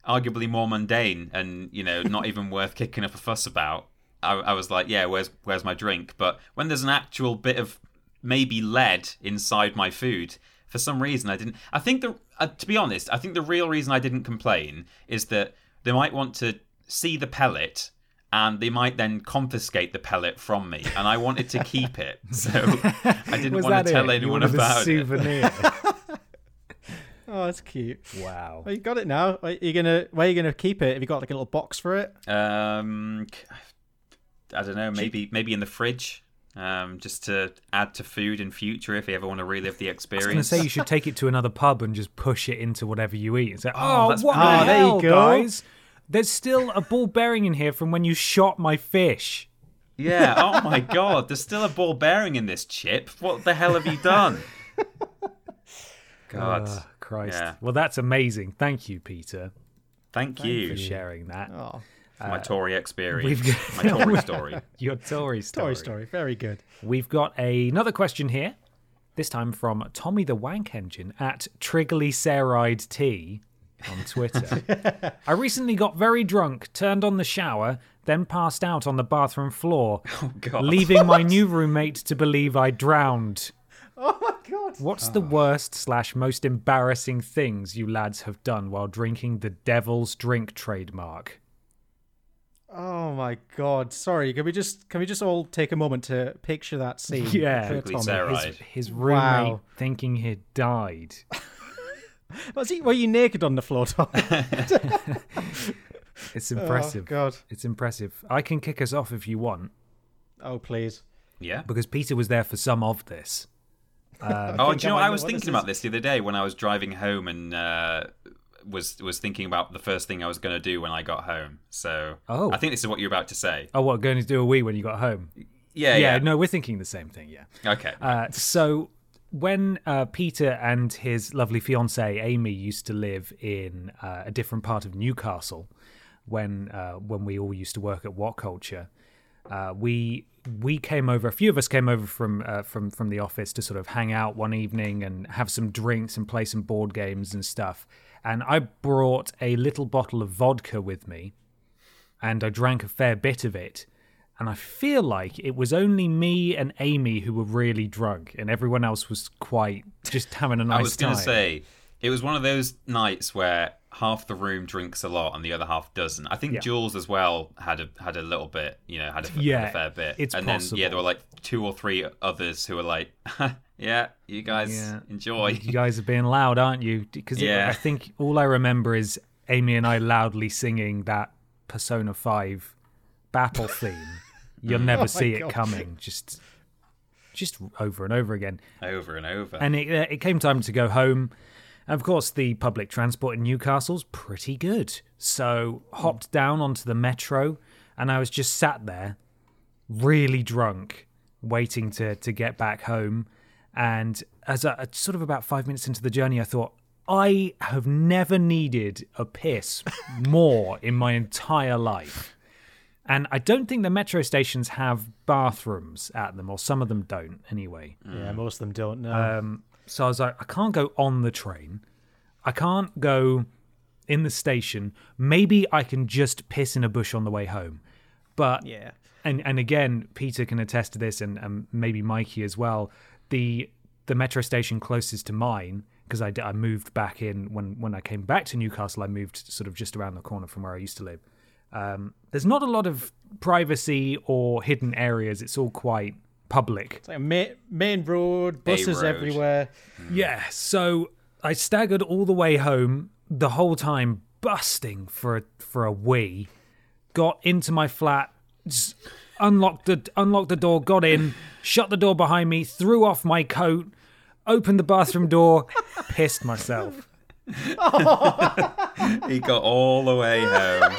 arguably more mundane and you know not even worth kicking up a fuss about I, I was like yeah where's where's my drink? But when there's an actual bit of maybe lead inside my food for some reason i didn't i think the uh, to be honest i think the real reason i didn't complain is that they might want to see the pellet and they might then confiscate the pellet from me and i wanted to keep it so i didn't want to tell it? You anyone wanted a about it souvenir. Oh, that's cute. wow. Well, you got it now. Are you gonna? Where are you gonna keep it? Have you got like a little box for it? um i don't know maybe maybe in the fridge um just to add to food in future if you ever want to relive the experience. I was going to say you should take it to another pub and just push it into whatever you eat and say, Oh, "Oh, that's what the brilliant. Oh, there you hell, go. guys? There's still a ball bearing in here from when you shot my fish." Yeah. Oh my god. There's still a ball bearing in this chip. What the hell have you done? God. Ah, Christ. Yeah. Well, that's amazing. Thank you, Peter, Thank for you for sharing that. Oh, for my Tory experience. we've- my Tory story. Your Tory story. Toy Story. Very good. We've got another question here. This time from Tommy the Wank Engine at Triglyceride T on Twitter. I recently got very drunk, turned on the shower, then passed out on the bathroom floor, Oh god. leaving my new roommate to believe I drowned. Oh my god. What's the worst slash most embarrassing things you lads have done while drinking the devil's drink trademark? Oh my god. Sorry. Can we just can we just all take a moment to picture that scene? Yeah. for Quickly, Tommy? His, his roommate Wow. thinking he'd died. Was he? Were you naked on the floor, Tom? It's impressive. Oh god. It's impressive. I can kick us off if you want, Oh please. Yeah. because Peter was there for some of this. Oh, do you know? might I was thinking this about this the other day when I was driving home and uh, was was thinking about the first thing I was going to do when I got home. So Oh. I think this is what you're about to say. Oh, what, going to do a wee when you got home? Yeah. yeah, Yeah. no, we're thinking the same thing, yeah. Okay. Uh, so when uh, Peter and his lovely fiancee Amy used to live in uh, a different part of Newcastle, when uh, when we all used to work at WhatCulture, uh, we we came over. A few of us came over from uh, from from the office to sort of hang out one evening and have some drinks and play some board games and stuff. And I brought a little bottle of vodka with me, and I drank a fair bit of it. And I feel like it was only me and Amy who were really drunk, and everyone else was quite just having a nice I was going to say it was one of those nights where half the room drinks a lot and the other half doesn't. I think Yeah. Jules as well had a had a little bit, you know, had a, had a fair bit. it's and then yeah, there were like two or three others who were like, "Yeah, you guys Yeah. enjoy." you guys are being loud, aren't you? Because Yeah. I think all I remember is Amy and I loudly singing that Persona Five battle theme. You'll never see it God. coming. Just, just over and over again. over and over. And it, uh, it came time to go home. Of course, the public transport in Newcastle's pretty good. So hopped down onto the metro, and I was just sat there, really drunk, waiting to to get back home. And as I sort of about five minutes into the journey, I thought, I have never needed a piss more in my entire life. And I don't think the metro stations have bathrooms at them, or some of them don't anyway. Yeah, most of them don't know. Um, so I was like, I can't go on the train. I can't go in the station. Maybe I can just piss in a bush on the way home. But yeah. and and again, Peter can attest to this, and, and maybe Mikey as well. The the metro station closest to mine because I, I moved back in when when I came back to Newcastle. I moved sort of just around the corner from where I used to live. Um, there's not a lot of privacy or hidden areas. It's all quite public. It's like a main, main road, buses road. everywhere. Yeah, so I staggered all the way home, the whole time busting for a, for a wee. Got into my flat, unlocked the unlocked the door, got in, shut the door behind me, threw off my coat, opened the bathroom door, pissed myself. He got all the way home.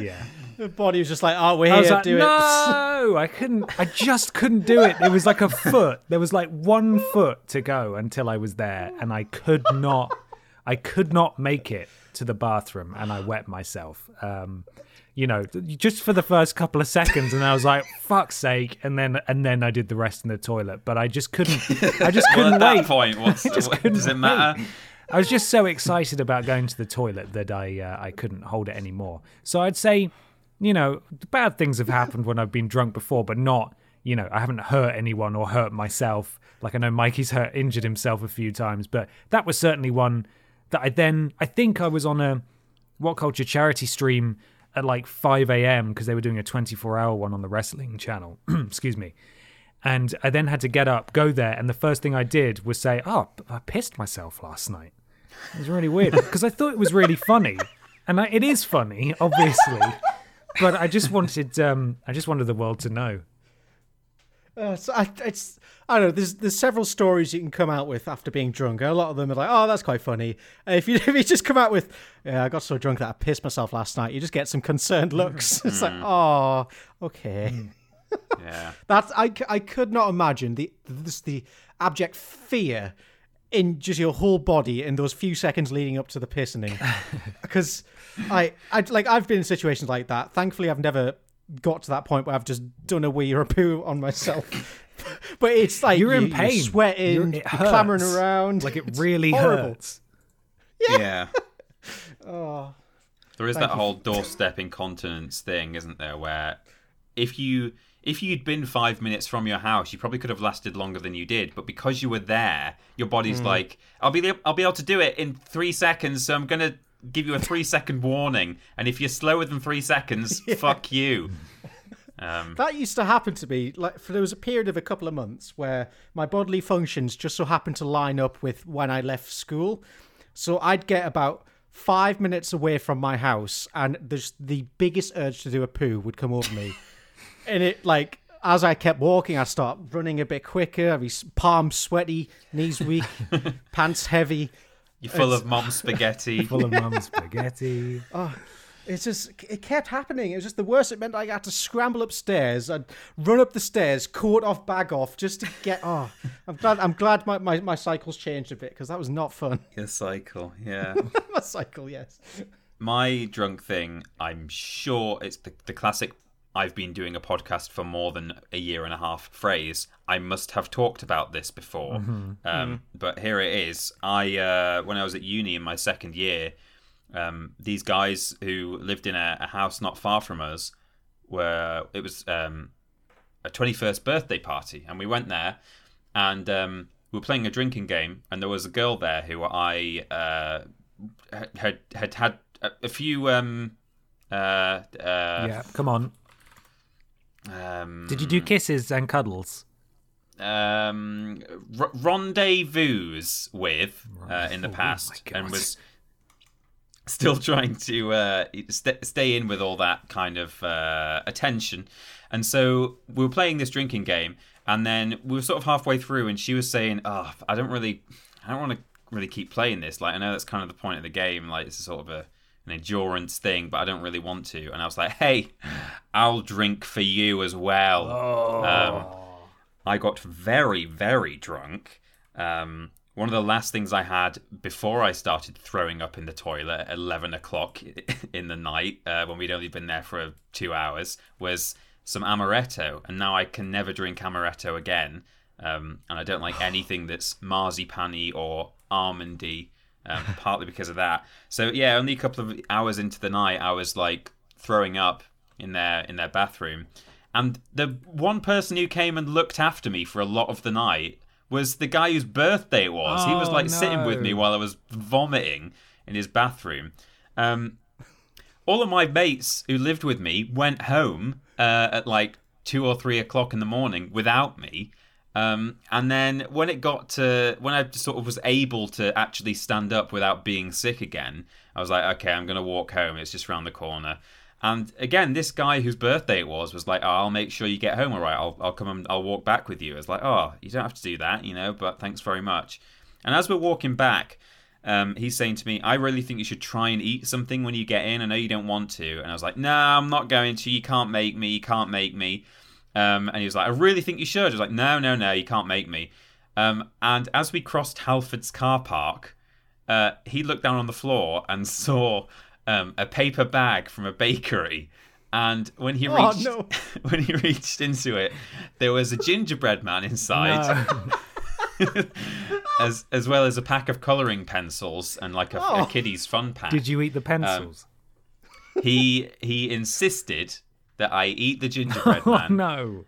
Yeah. The body was just like, oh, we're I was here, like, do it. no, I couldn't. I just couldn't do it. It was like a foot. There was like one foot to go until I was there, and I could not. I could not make it to the bathroom, and I wet myself. Um, you know, just for the first couple of seconds, and I was like, "Fuck's sake!" And then, and then I did the rest in the toilet. But I just couldn't. I just couldn't at that wait. point, what's, just what- couldn't does it matter? wait. I was just so excited about going to the toilet that I uh, I couldn't hold it anymore. So I'd say, you know, bad things have happened when I've been drunk before, but not, you know, I haven't hurt anyone or hurt myself. Like I know Mikey's hurt injured himself a few times, but that was certainly one that I then I think I was on a WhatCulture charity stream at like 5 a.m. because they were doing a 24 hour one on the wrestling channel. Excuse me. And I then had to get up, go there, and the first thing I did was say, "Oh, I pissed myself last night." It was really weird because I thought it was really funny, and I, it is funny, obviously. But I just wanted, um, I just wanted the world to know. Uh, so I, it's I don't know. There's there's several stories you can come out with after being drunk. A lot of them are like, oh, that's quite funny. Uh, If you if you just come out with, yeah, I got so drunk that I pissed myself last night, you just get some concerned looks. it's like, oh, okay. Yeah. That's I, c- I could not imagine the this the abject fear in just your whole body in those few seconds leading up to the pissing because I I like I've been in situations like that. Thankfully, I've never got to that point where I've just done a wee or a poo on myself. but it's like You're in you- pain. sweating, You're- you're, it clamoring around. Like it really horrible. hurts. Yeah. Oh, There is Thank that you. whole doorstep incontinence thing, isn't there? Where if you if you'd been five minutes from your house, you probably could have lasted longer than you did. But because you were there, your body's Hmm. like, "I'll be I'll be able to do it in three seconds." So I'm gonna give you a three second warning. And if you're slower than three seconds, fuck you. Um, That used to happen to me. Like, for there was a period of a couple of months where my bodily functions just so happened to line up with when I left school. So I'd get about five minutes away from my house, and there's the biggest urge to do a poo would come over me, and it like. As I kept walking, I start running a bit quicker. I'd be s- palms sweaty, knees weak, pants heavy. you're full of mom spaghetti. Full of mum spaghetti. oh, It's just it kept happening. It was just the worst. It meant I had to scramble upstairs. I'd run up the stairs, coat off, bag off, just to get. Oh, I'm glad. I'm glad my, my, my cycle's changed a bit because that was not fun. Your cycle, yeah. my cycle, yes. my drunk thing, I'm sure it's the, the classic I've been doing a podcast for more than a year and a half phrase. I must have talked about this before. Um, But here it is. I uh, when I was at uni in my second year, um, these guys who lived in a, a house not far from us were it was um, a 21st birthday party and we went there and um, we were playing a drinking game and there was a girl there who I uh, had had had a, a few um uh, uh yeah, come on. Um Did you do kisses and cuddles? um r- rendezvous with uh, in the past God. and was still trying to uh, st- stay in with all that kind of uh, attention. And so we were playing this drinking game, and then we were sort of halfway through, and she was saying, "Oh, I don't really, I don't want to really keep playing this. Like, I know that's kind of the point of the game. Like, it's a sort of a an endurance thing, but I don't really want to." And I was like, "Hey, I'll drink for you as well." Um, I got very, very drunk. Um, one of the last things I had before I started throwing up in the toilet at 11 o'clock in the night, uh, when we'd only been there for two hours, was some amaretto. And now I can never drink amaretto again. Um, and I don't like anything that's marzipan or almondy, um, partly because of that. So, yeah, only a couple of hours into the night, I was like throwing up in their in their bathroom, and the one person who came and looked after me for a lot of the night was the guy whose birthday it was. he was Oh, like sitting with me while I was vomiting in his bathroom. Um, all of my mates who lived with me went home uh, at like two or three o'clock in the morning without me. Um, and then when it got to when I sort of was able to actually stand up without being sick again, I was like, okay, I'm gonna walk home. It's just round the corner. And again, this guy whose birthday it was was like, oh, I'll make sure you get home all right. I'll I'll come and I'll walk back with you. It's like, oh, you don't have to do that, you know. But thanks very much. And as we're walking back, um, he's saying to me, I really think you should try and eat something when you get in. I know you don't want to. And I was like, No, I'm not going to. You can't make me. You can't make me. Um, and he was like, I really think you should. I was like, No, no, no, you can't make me. Um, and as we crossed Halford's car park, uh, he looked down on the floor and saw um, a paper bag from a bakery. And when he Oh, reached no. when he reached into it, there was a gingerbread man inside as as well as a pack of coloring pencils and like a, Oh. a kiddie's fun pack. Did you eat the pencils? He he insisted that I eat the gingerbread oh man, no.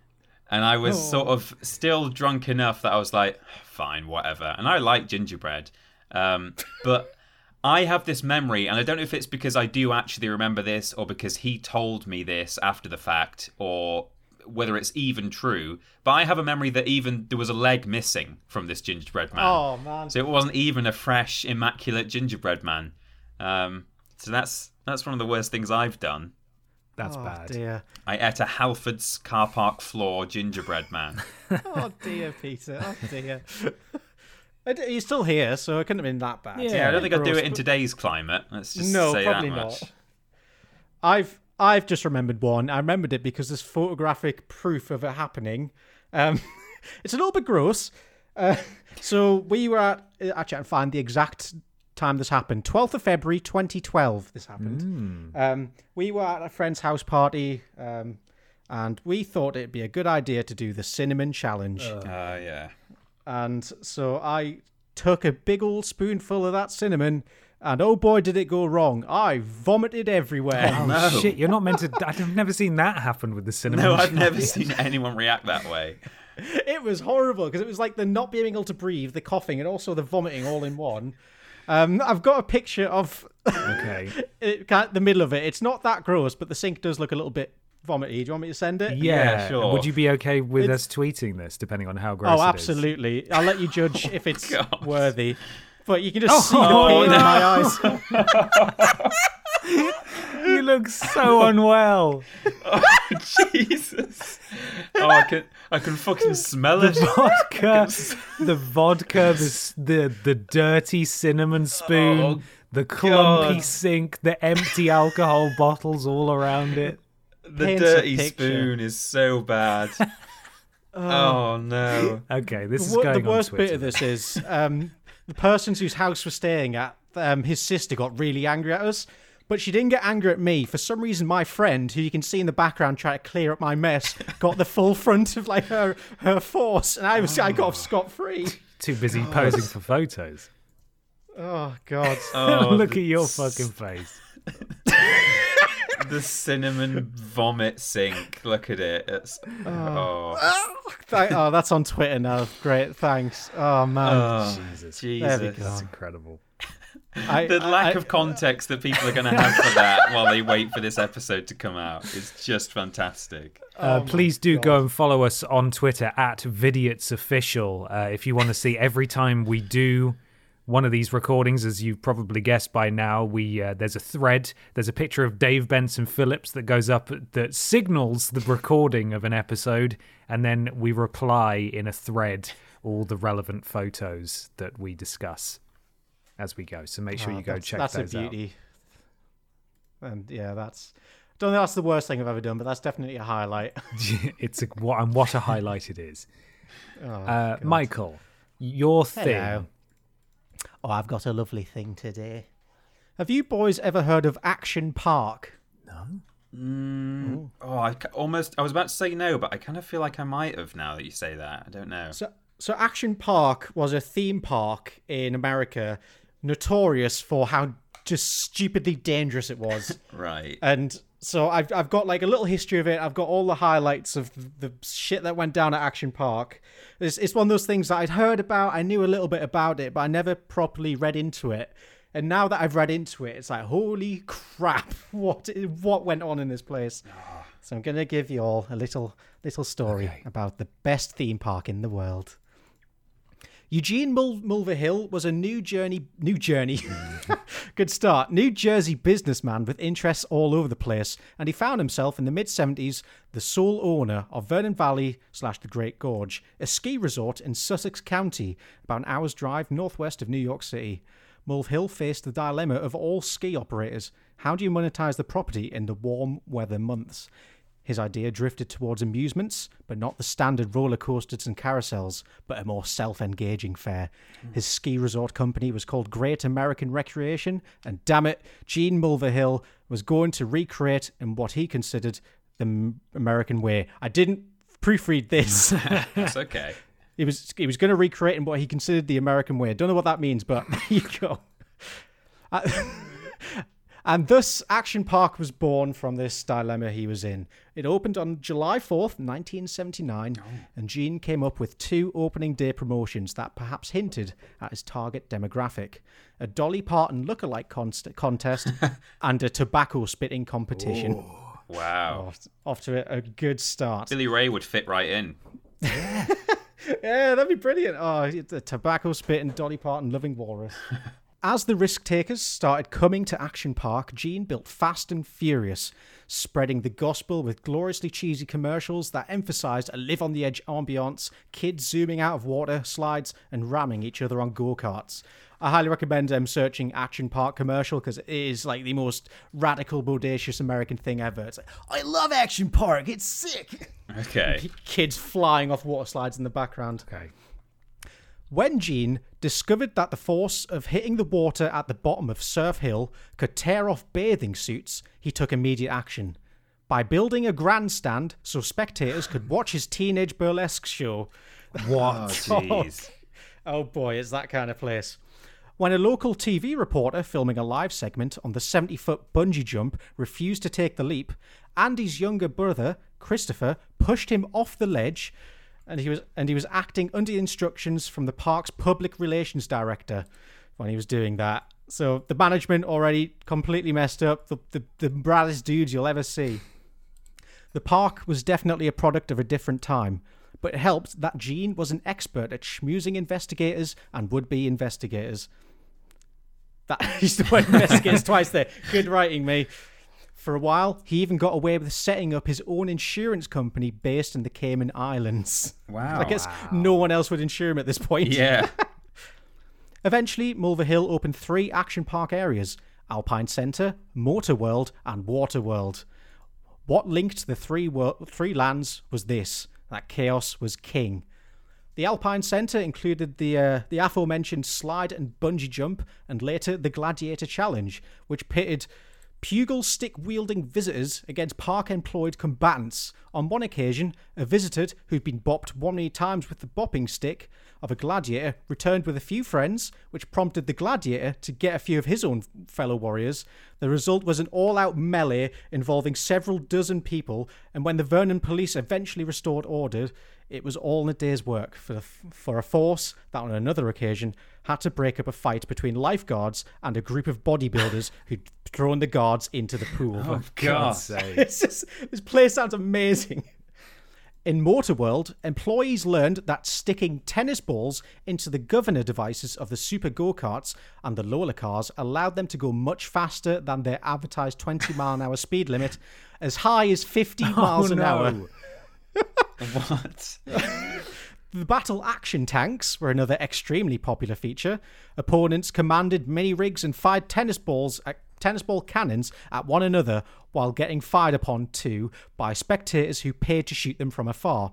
and I was Oh. sort of still drunk enough that I was like, fine, whatever. And I like gingerbread, um, but I have this memory, and I don't know if it's because I do actually remember this, or because he told me this after the fact, or whether it's even true. But I have a memory that even there was a leg missing from this gingerbread man. Oh man. So it wasn't even a fresh, immaculate gingerbread man. Um, so that's that's one of the worst things I've done. That's oh bad. dear. I ate a Halford's car park floor gingerbread man. Oh dear, Peter. Oh dear. I d- He's still here, so it couldn't have been that bad. yeah, I don't think I'd do it in today's climate. Let's just No, say probably that much. not. I've I've just remembered one. I remembered it because there's photographic proof of it happening. Um, it's a little bit gross. Uh, so we were at actually I can find the exact time this happened. 12th of February 2012 this happened. Um, we were at a friend's house party um, and we thought it'd be a good idea to do the cinnamon challenge. Uh, yeah. And so I took a big old spoonful of that cinnamon, and oh boy, did it go wrong! I vomited everywhere. Oh No. shit! You're not meant to. I've never seen that happen with the cinnamon. No, I've never seen anyone react that way. it was horrible because it was like the not being able to breathe, the coughing, and also the vomiting all in one. Um, I've got a picture of Okay. it, kind the middle of it. It's not that gross, but the sink does look a little bit vomity. Do you want me to send it? Yeah, sure. Would you be okay with us tweeting this, depending on how gross Oh, it is? absolutely. I'll let you judge if it's God. worthy. But you can just see the Oh, pain no. in my eyes. You look so unwell. Oh, Jesus. Oh, I can I can fucking smell it. Vodka, the vodka, the the the dirty cinnamon spoon, Oh, the clumpy God. sink, the empty alcohol bottles all around it. The Paints dirty spoon is so bad. oh no. Okay, this is the, wor- going the worst on bit of this is um, the person whose house we're staying at. Um, his sister got really angry at us, but she didn't get angry at me. For some reason, my friend, who you can see in the background trying to clear up my mess, got the full front of like her her force, and I was I got off scot free. Too busy posing for photos. Oh God! Oh, Look at your s- fucking face. the cinnamon vomit sink. Look at it. It's, oh. oh. Th- oh, that's on Twitter now. Great, thanks. Oh man, Oh, Jesus. Jesus. go. That's incredible. I, The lack I- of context that people are going to have for that while they wait for this episode to come out is just fantastic. Uh, Oh please do go and follow us on Twitter at VidiotesOfficial uh, if you want to see every time we do one of these recordings. As you've probably guessed by now, we uh, there's a thread, there's a picture of Dave Benson Phillips that goes up that signals the recording of an episode, and then we reply in a thread all the relevant photos that we discuss as we go. So make sure Oh, you go that's, check that's those a beauty. And yeah, that's. Don't think that's the worst thing I've ever done, but that's definitely a highlight. it's a, what and what a highlight it is. Oh, Uh, Michael, your thing. Hello. Oh, I've got a lovely thing today. Have you boys ever heard of Action Park? No. Oh, I almost. I was about to say no, but I kind of feel like I might have now that you say that. I don't know. So, so Action Park was a theme park in America, notorious for how just stupidly dangerous it was. Right. and so I've I've got like a little history of it. I've got all the highlights of the shit that went down at Action Park. It's it's one of those things that I'd heard about. I knew a little bit about it, but I never properly read into it. And now that I've read into it, it's like holy crap! What what went on in this place? Ah. So I'm gonna give you all a little little story Okay. about the best theme park in the world. Eugene Mul- Mulvihill was a New Journey, New Journey, good start, New Jersey businessman with interests all over the place, and he found himself in the mid 70s the sole owner of Vernon Valley slash the Great Gorge, a ski resort in Sussex County, about an hour's drive northwest of New York City. Mulvihill faced the dilemma of all ski operators: how do you monetize the property in the warm weather months? His idea drifted towards amusements, but not the standard roller coasters and carousels, but a more self engaging fare. His ski resort company was called Great American Recreation, and damn it, Gene Mulvihill was going to recreate in what he considered the American way. I didn't proofread this. It's okay. he was he was going to recreate in what he considered the American way. I Don't know what that means, but there you go. Uh, and thus, Action Park was born from this dilemma he was in. It opened on July 4th, 1979, and Gene came up with two opening day promotions that perhaps hinted at his target demographic a Dolly Parton lookalike const- contest and a tobacco spitting competition. Wow. Off, off to a, a good start. Billy Ray would fit right in. Yeah, that'd be brilliant. Oh, the tobacco spitting Dolly Parton loving walrus. As the risk takers started coming to Action Park, Gene built Fast and Furious, spreading the gospel with gloriously cheesy commercials that emphasized a live on the edge ambiance, kids zooming out of water slides and ramming each other on go karts. I highly recommend um, searching Action Park commercial because it is like the most radical, bodacious American thing ever. It's like, I love Action Park, it's sick. Okay. Kids flying off water slides in the background. Okay. When Gene discovered that the force of hitting the water at the bottom of Surf Hill could tear off bathing suits, he took immediate action. By building a grandstand so spectators could watch his teenage burlesque show. What? Oh, jeez. Oh boy, it's that kind of place. When a local TV reporter filming a live segment on the 70 foot bungee jump refused to take the leap, Andy's younger brother, Christopher, pushed him off the ledge and he was and he was acting under instructions from the park's public relations director when he was doing that. So the management already completely messed up, the the, the braddest dudes you'll ever see. The park was definitely a product of a different time, but it helped that Gene was an expert at schmoozing investigators and would-be investigators. That used the word investigators twice there. Good writing, me. For a while, he even got away with setting up his own insurance company based in the Cayman Islands. Wow. I guess no one else would insure him at this point. Yeah. Eventually, Mulvihill opened three action park areas Alpine Centre, Motor World, and Water World. What linked the three, wor- three lands was this that chaos was king. The Alpine Centre included the uh, the aforementioned slide and bungee jump, and later the Gladiator Challenge, which pitted pugil stick wielding visitors against park employed combatants. On one occasion, a visitor who'd been bopped one many times with the bopping stick of a gladiator returned with a few friends, which prompted the gladiator to get a few of his own fellow warriors. The result was an all out melee involving several dozen people, and when the Vernon police eventually restored order, it was all in a day's work for, the, for a force that, on another occasion, had to break up a fight between lifeguards and a group of bodybuilders who'd thrown the guards into the pool. Oh, God's sake. This place sounds amazing. In Motorworld, employees learned that sticking tennis balls into the governor devices of the super go karts and the Lola cars allowed them to go much faster than their advertised 20 mile an hour speed limit, as high as 50 miles an hour. What? The battle action tanks were another extremely popular feature. Opponents commanded mini rigs and fired tennis balls at tennis ball cannons at one another while getting fired upon too by spectators who paid to shoot them from afar.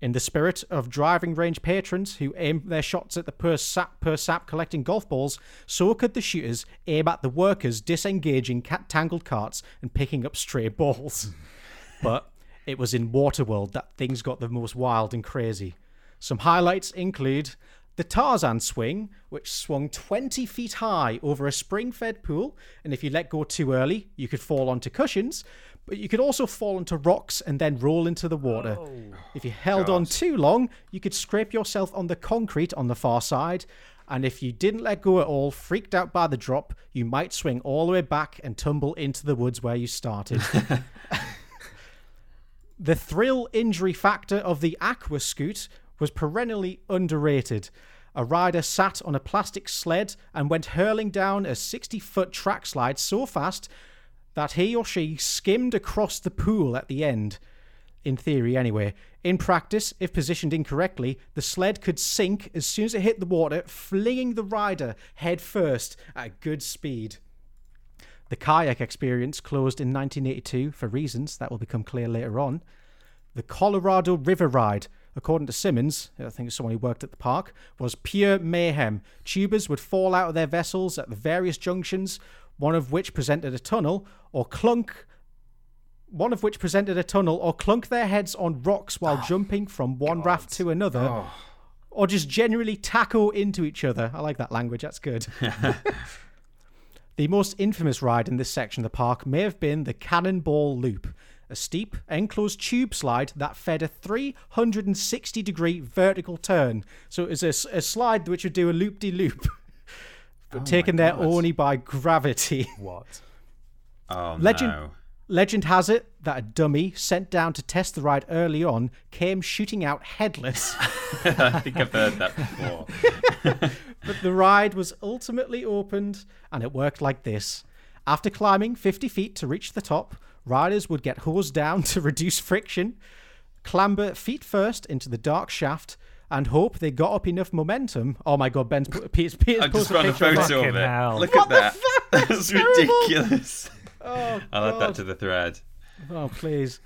In the spirit of driving range patrons who aim their shots at the per sap per sap collecting golf balls, so could the shooters aim at the workers disengaging cat tangled carts and picking up stray balls. but it was in Waterworld that things got the most wild and crazy. Some highlights include The Tarzan swing, which swung 20 feet high over a spring fed pool, and if you let go too early, you could fall onto cushions, but you could also fall onto rocks and then roll into the water. Oh, if you held on too long, you could scrape yourself on the concrete on the far side, and if you didn't let go at all, freaked out by the drop, you might swing all the way back and tumble into the woods where you started. the thrill injury factor of the aqua scoot was perennially underrated. A rider sat on a plastic sled and went hurling down a 60 foot track slide so fast that he or she skimmed across the pool at the end. In theory, anyway. In practice, if positioned incorrectly, the sled could sink as soon as it hit the water, flinging the rider head first at good speed. The kayak experience closed in 1982 for reasons that will become clear later on. The Colorado River Ride, according to Simmons, I think it's someone who worked at the park, was pure mayhem. Tubers would fall out of their vessels at the various junctions, one of which presented a tunnel, or clunk one of which presented a tunnel or clunk their heads on rocks while oh, jumping from one raft to another, oh. or just generally tackle into each other. I like that language, that's good. the most infamous ride in this section of the park may have been the Cannonball Loop, a steep, enclosed tube slide that fed a 360 degree vertical turn. So it was a slide which would do a loop de loop, but oh taken there only by gravity. What? Oh Legend- no. Legend has it that a dummy sent down to test the ride early on came shooting out headless, I think I've heard that before. but the ride was ultimately opened and it worked like this. After climbing 50 feet to reach the top, riders would get hosed down to reduce friction, clamber feet first into the dark shaft, and hope they got up enough momentum. Oh my god, Ben's put, Peter's, Peter's I just posted found a picture of photo that. of Fucking it. hell. Look What at the that. fuck? That's Terrible. ridiculous. Oh, I'll add that to the thread. Oh, please.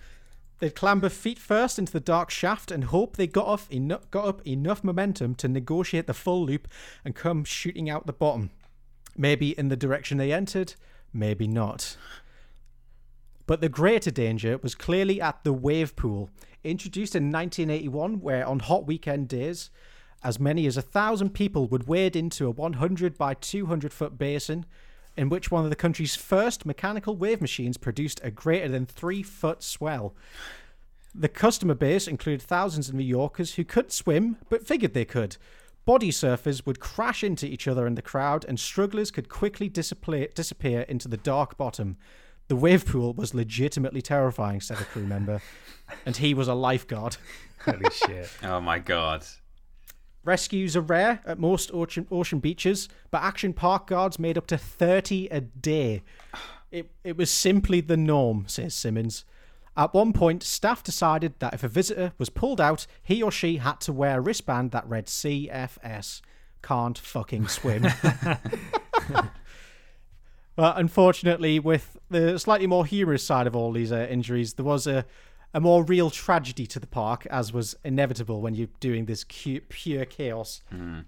They'd clamber feet first into the dark shaft and hope they got, off eno- got up enough momentum to negotiate the full loop and come shooting out the bottom. Maybe in the direction they entered, maybe not. But the greater danger was clearly at the wave pool, introduced in 1981, where on hot weekend days, as many as a thousand people would wade into a 100 by 200 foot basin, in which one of the country's first mechanical wave machines produced a greater than three foot swell. The customer base included thousands of New Yorkers who couldn't swim but figured they could. Body surfers would crash into each other in the crowd, and strugglers could quickly disappear, disappear into the dark bottom. The wave pool was legitimately terrifying, said a crew member, and he was a lifeguard. Holy shit. Oh my god. Rescues are rare at most ocean, ocean beaches, but action park guards made up to 30 a day. It, it was simply the norm, says Simmons. At one point, staff decided that if a visitor was pulled out, he or she had to wear a wristband that read CFS. Can't fucking swim. but unfortunately, with the slightly more humorous side of all these uh, injuries, there was a, a more real tragedy to the park, as was inevitable when you're doing this cu- pure chaos. Hmm.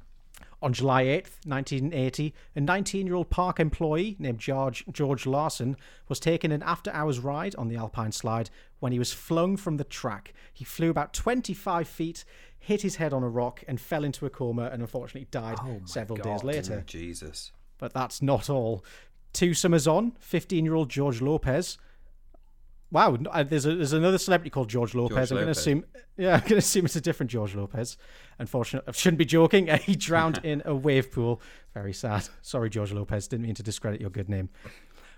On July 8th, 1980, a 19 year old park employee named George, George Larson was taking an after hours ride on the Alpine slide when he was flung from the track. He flew about 25 feet, hit his head on a rock, and fell into a coma and unfortunately died oh several days God. later. Oh, Jesus. But that's not all. Two summers on, 15 year old George Lopez. Wow, uh, there's, a, there's another celebrity called George Lopez. I'm going to assume, yeah, I'm going to assume it's a different George Lopez. Unfortunately, I shouldn't be joking. He drowned in a wave pool. Very sad. Sorry, George Lopez. Didn't mean to discredit your good name.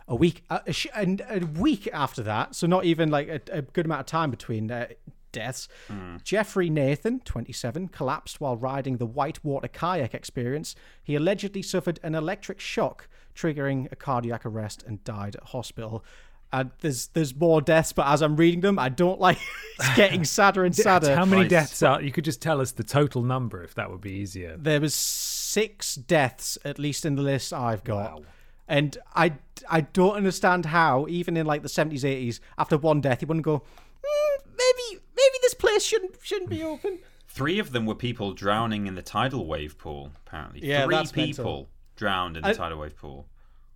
A week, uh, and a week after that, so not even like a, a good amount of time between uh, deaths. Jeffrey Nathan, 27, collapsed while riding the whitewater kayak experience. He allegedly suffered an electric shock, triggering a cardiac arrest, and died at hospital. And there's there's more deaths, but as I'm reading them, I don't like it's getting sadder and sadder. How many Christ. deaths are? You could just tell us the total number if that would be easier. there was six deaths at least in the list I've got. Wow. And I, I don't understand how, even in like the 70s, 80s, after one death, you wouldn't go, "Hmm, maybe, maybe this place shouldn't shouldn't be open. Three of them were people drowning in the tidal wave pool, apparently. Yeah, Three that's people mental. drowned in the I- tidal wave pool.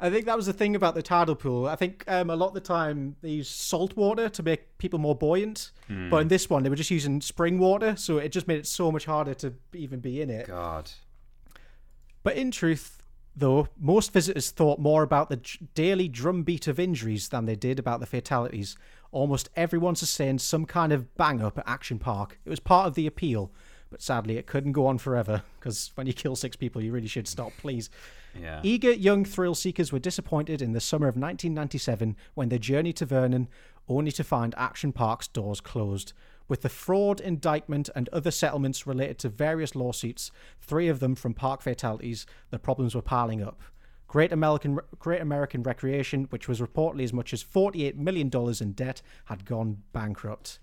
I think that was the thing about the tidal pool. I think um, a lot of the time they use salt water to make people more buoyant, Hmm. but in this one they were just using spring water, so it just made it so much harder to even be in it. God. But in truth, though, most visitors thought more about the daily drumbeat of injuries than they did about the fatalities. Almost everyone sustained some kind of bang up at Action Park. It was part of the appeal, but sadly it couldn't go on forever because when you kill six people, you really should stop, please. Yeah. Eager young thrill seekers were disappointed in the summer of 1997 when they journeyed to Vernon only to find Action Park's doors closed. With the fraud indictment and other settlements related to various lawsuits, three of them from park fatalities, the problems were piling up. Great American, Great American Recreation, which was reportedly as much as $48 million in debt, had gone bankrupt.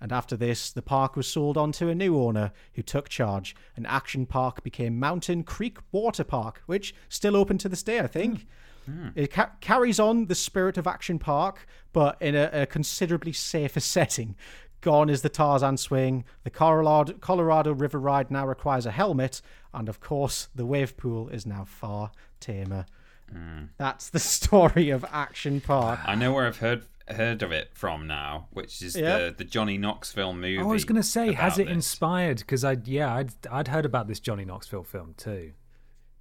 And after this, the park was sold on to a new owner who took charge, and Action Park became Mountain Creek Water Park, which still open to this day, I think. Hmm. It ca- carries on the spirit of Action Park, but in a, a considerably safer setting. Gone is the Tarzan swing. The Colorado, Colorado River ride now requires a helmet, and of course, the wave pool is now far tamer. Hmm. That's the story of Action Park. I know where I've heard heard of it from now, which is Yeah. the the Johnny Knoxville movie. I was going to say, has it this. inspired? Because I, yeah, I'd, I'd heard about this Johnny Knoxville film too.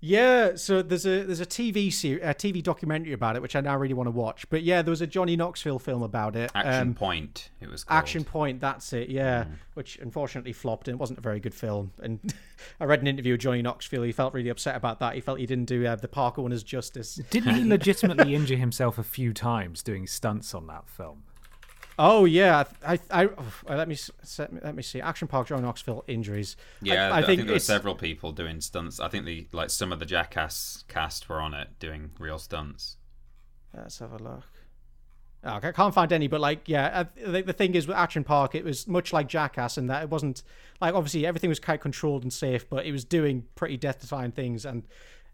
Yeah, so there's a there's a TV series, a TV documentary about it, which I now really want to watch. But yeah, there was a Johnny Knoxville film about it. Action Um, Point? It was called. Action Point, that's it. Yeah, which unfortunately flopped and it wasn't a very good film. And I read an interview with Johnny Knoxville. He felt really upset about that. He felt he didn't do uh, the park owners justice. Didn't he legitimately injure himself a few times doing stunts on that film? Oh yeah, I, I, I oh, let me set, let me see. Action Park, Johnny Knoxville injuries. Yeah, I, I, think, there were several people doing stunts. I think the like some of the Jackass cast were on it doing real stunts. Let's have a look. Oh, I can't find any, but like, yeah, uh, I think the thing is with Action Park, it was much like Jackass in that it wasn't like obviously everything was quite controlled and safe, but it was doing pretty death-defying things, and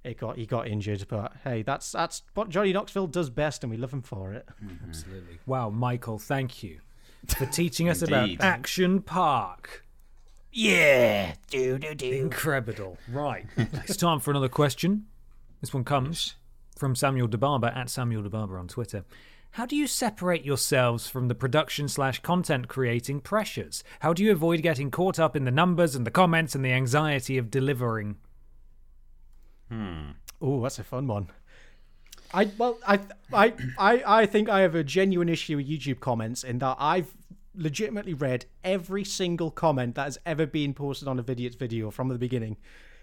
it got he got injured. But hey, that's that's what Johnny Knoxville does best, and we love him for it. Mm-hmm. Absolutely. Wow, Michael, thank you for teaching us about Action Park. Yeah, do do do. Incredible. Right. it's time for another question. This one comes from Samuel DeBarber at Samuel DeBarber on Twitter. How do you separate yourselves from the production slash content creating pressures? How do you avoid getting caught up in the numbers and the comments and the anxiety of delivering? Oh, that's a fun one. I well, I, I, I, I think I have a genuine issue with YouTube comments in that I've legitimately read every single comment that has ever been posted on a Vidiots video from the beginning.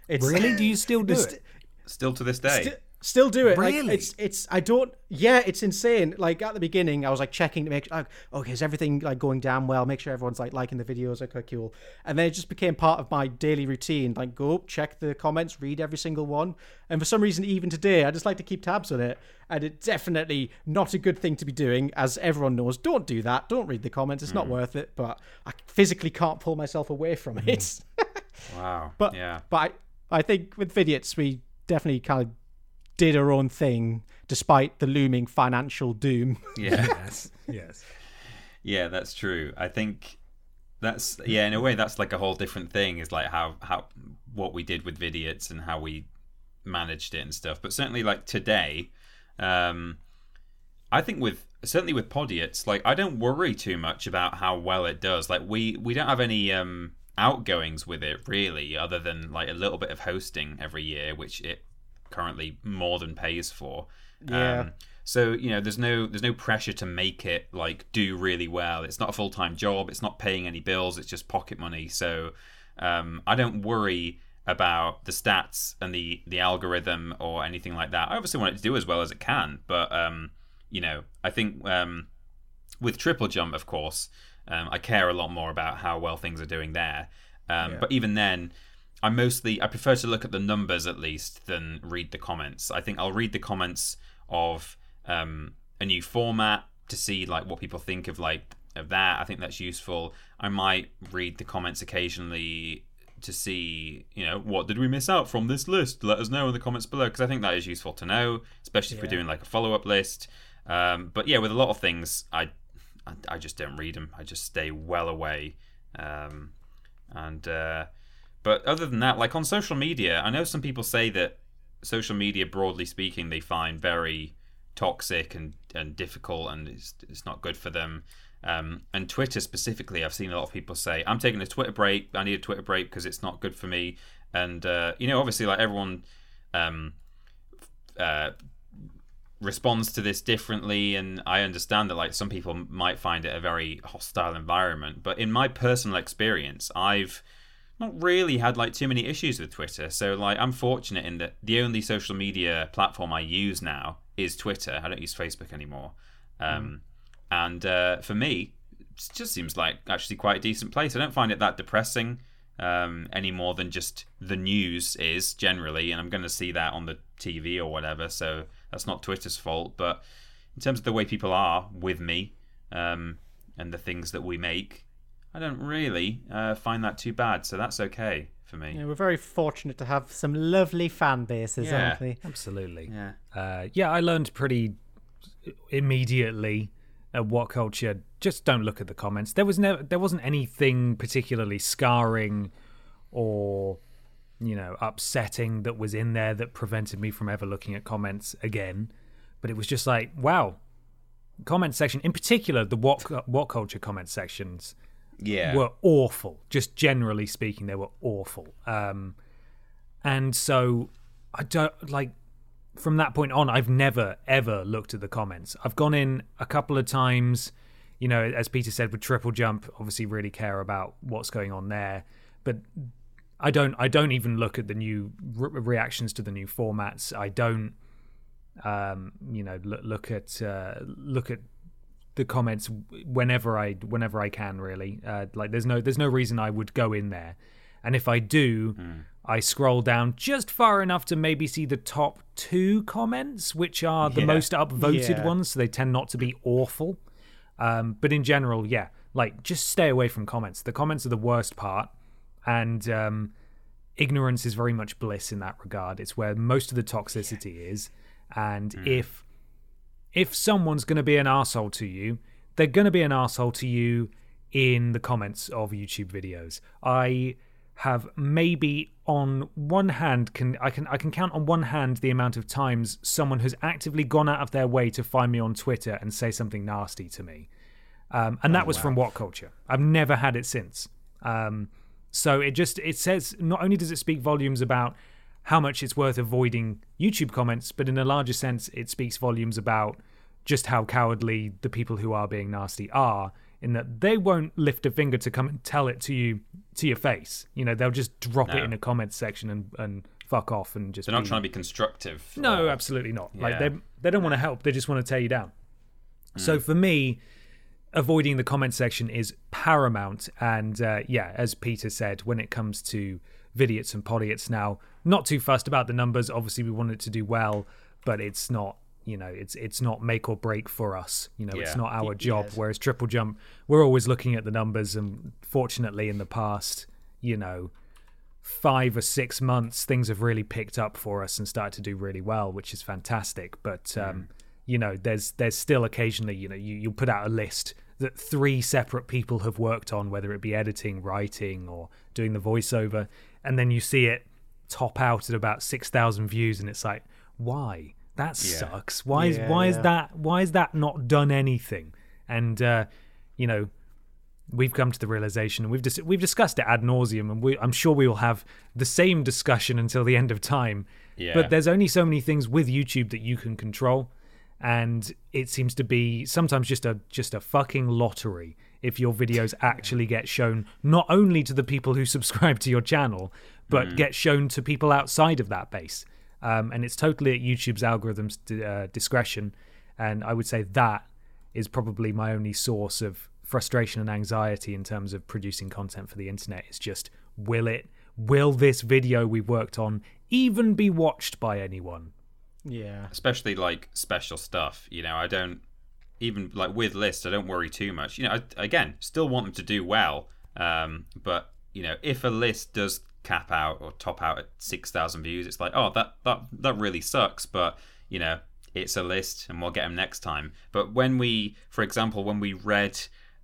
It's, Really? Do you still do It's- it? Still to this day. Sti- still do it. Like, Really? it's it's I don't. Yeah, it's insane. Like at the beginning, I was like checking to make like, okay, is everything like going down well? Make sure everyone's like liking the videos. Okay, cool. And then it just became part of my daily routine. Like go check the comments, read every single one. And for some reason, even today, I just like to keep tabs on it. And it's definitely not a good thing to be doing, as everyone knows. Don't do that. Don't read the comments. It's not hmm. worth it. But I physically can't pull myself away from it. Hmm. wow. But yeah. but I, I think with Vidiots we definitely kind of did our own thing despite the looming financial doom. Yeah. Yes. Yes. Yeah, that's true. I think that's yeah, in a way that's like a whole different thing is like how how what we did with Vidiots and how we managed it and stuff. But certainly like today, um I think with certainly with Podiots, like I don't worry too much about how well it does. Like we we don't have any um outgoings with it really other than like a little bit of hosting every year which it currently more than pays for. Yeah. Um, so you know, there's no there's no pressure to make it like do really well. It's not a full time job. It's not paying any bills. It's just pocket money. So um, I don't worry about the stats and the the algorithm or anything like that. I obviously want it to do as well as it can, but um, you know, I think um, with triple jump, of course, um, I care a lot more about how well things are doing there. Um, But even then, I mostly I prefer to look at the numbers at least than read the comments. I think I'll read the comments of um, a new format to see like what people think of like of that. I think that's useful. I might read the comments occasionally to see you know what did we miss out from this list. Let us know in the comments below because I think that is useful to know, especially if we're doing like a follow up list. Um, but yeah, with a lot of things, I, I I just don't read them. I just stay well away. Um, and uh, but other than that, like on social media, I know some people say that social media, broadly speaking, they find very toxic and, and difficult, and it's, it's not good for them. Um, and Twitter specifically, I've seen a lot of people say, "I'm taking a Twitter break. I need a Twitter break because it's not good for me." And uh, you know, obviously, like everyone um, uh, responds to this differently, and I understand that like some people might find it a very hostile environment. But in my personal experience, I've not really had like too many issues with Twitter. So like I'm fortunate in that the only social media platform I use now is Twitter. I don't use Facebook anymore. Um, mm. And uh, for me, it just seems like actually quite a decent place. I don't find it that depressing um, any more than just the news is generally, and I'm going to see that on the TV or whatever. So that's not Twitter's fault. But in terms of the way people are with me um, and the things that we make, I don't really uh, find that too bad. So that's okay for me. Yeah, we're very fortunate to have some lovely fan bases, yeah, aren't we? Absolutely. Yeah. Uh, yeah, I learned pretty immediately at WhatCulture. Just don't look at the comments. There was never, there wasn't anything particularly scarring or you know upsetting that was in there that prevented me from ever looking at comments again. But it was just like, wow, comment section in particular, the what WhatCulture comment sections yeah. were awful. Just generally speaking, they were awful. Um, and so I don't like from that point on, I've never ever looked at the comments. I've gone in a couple of times, you know, as Peter said with Triple Jump, obviously really care about what's going on there, but I don't. I don't even look at the new re- reactions to the new formats. I don't, um, you know, look, look at uh, look at the comments whenever I whenever I can. Really, uh, like there's no there's no reason I would go in there, and if I do. Mm I scroll down just far enough to maybe see the top two comments, which are the yeah. most upvoted yeah. ones. So they tend not to be awful. Um, but in general, yeah, like just stay away from comments. The comments are the worst part. And um, ignorance is very much bliss in that regard. It's where most of the toxicity yeah. is. And mm. if if someone's going to be an asshole to you, they're going to be an asshole to you in the comments of YouTube videos. I have maybe on one hand can I can I can count on one hand the amount of times someone has actively gone out of their way to find me on Twitter and say something nasty to me. Um, and that oh, was wow. from WhatCulture. I've never had it since. Um, so it just it says not only does it speak volumes about how much it's worth avoiding YouTube comments, but in a larger sense, it speaks volumes about just how cowardly the people who are being nasty are in that they won't lift a finger to come and tell it to you to your face. You know, they'll just drop no. it in a comments section and, and fuck off and just. They're not be... trying to be constructive. No, or... absolutely not. Yeah. Like they they don't want to help. They just want to tear you down. Mm. So for me, avoiding the comment section is paramount. And uh, yeah, as Peter said, when it comes to vidiots and podiots now, not too fussed about the numbers. Obviously, we want it to do well, but it's not you know it's it's not make or break for us you know yeah. it's not our job yes. whereas triple jump we're always looking at the numbers and fortunately in the past you know five or six months things have really picked up for us and started to do really well which is fantastic but um, mm. you know there's there's still occasionally you know you, you put out a list that three separate people have worked on whether it be editing writing or doing the voiceover and then you see it top out at about 6000 views and it's like why that sucks. Why is why is that why is that not done anything? And uh, you know, we've come to the realization, and we've dis- we've discussed it ad nauseum, and we, I'm sure we will have the same discussion until the end of time. Yeah. But there's only so many things with YouTube that you can control, and it seems to be sometimes just a just a fucking lottery if your videos actually get shown not only to the people who subscribe to your channel, but mm. get shown to people outside of that base. Um, and it's totally at YouTube's algorithms uh, discretion. And I would say that is probably my only source of frustration and anxiety in terms of producing content for the internet. Is just will it, will this video we worked on even be watched by anyone? Yeah. Especially like special stuff. You know, I don't even like with lists. I don't worry too much. You know, I, again, still want them to do well. Um, but you know, if a list does cap out or top out at 6,000 views, it's like, oh, that, that, that really sucks. But, you know, it's a list and we'll get them next time. But when we, for example, when we read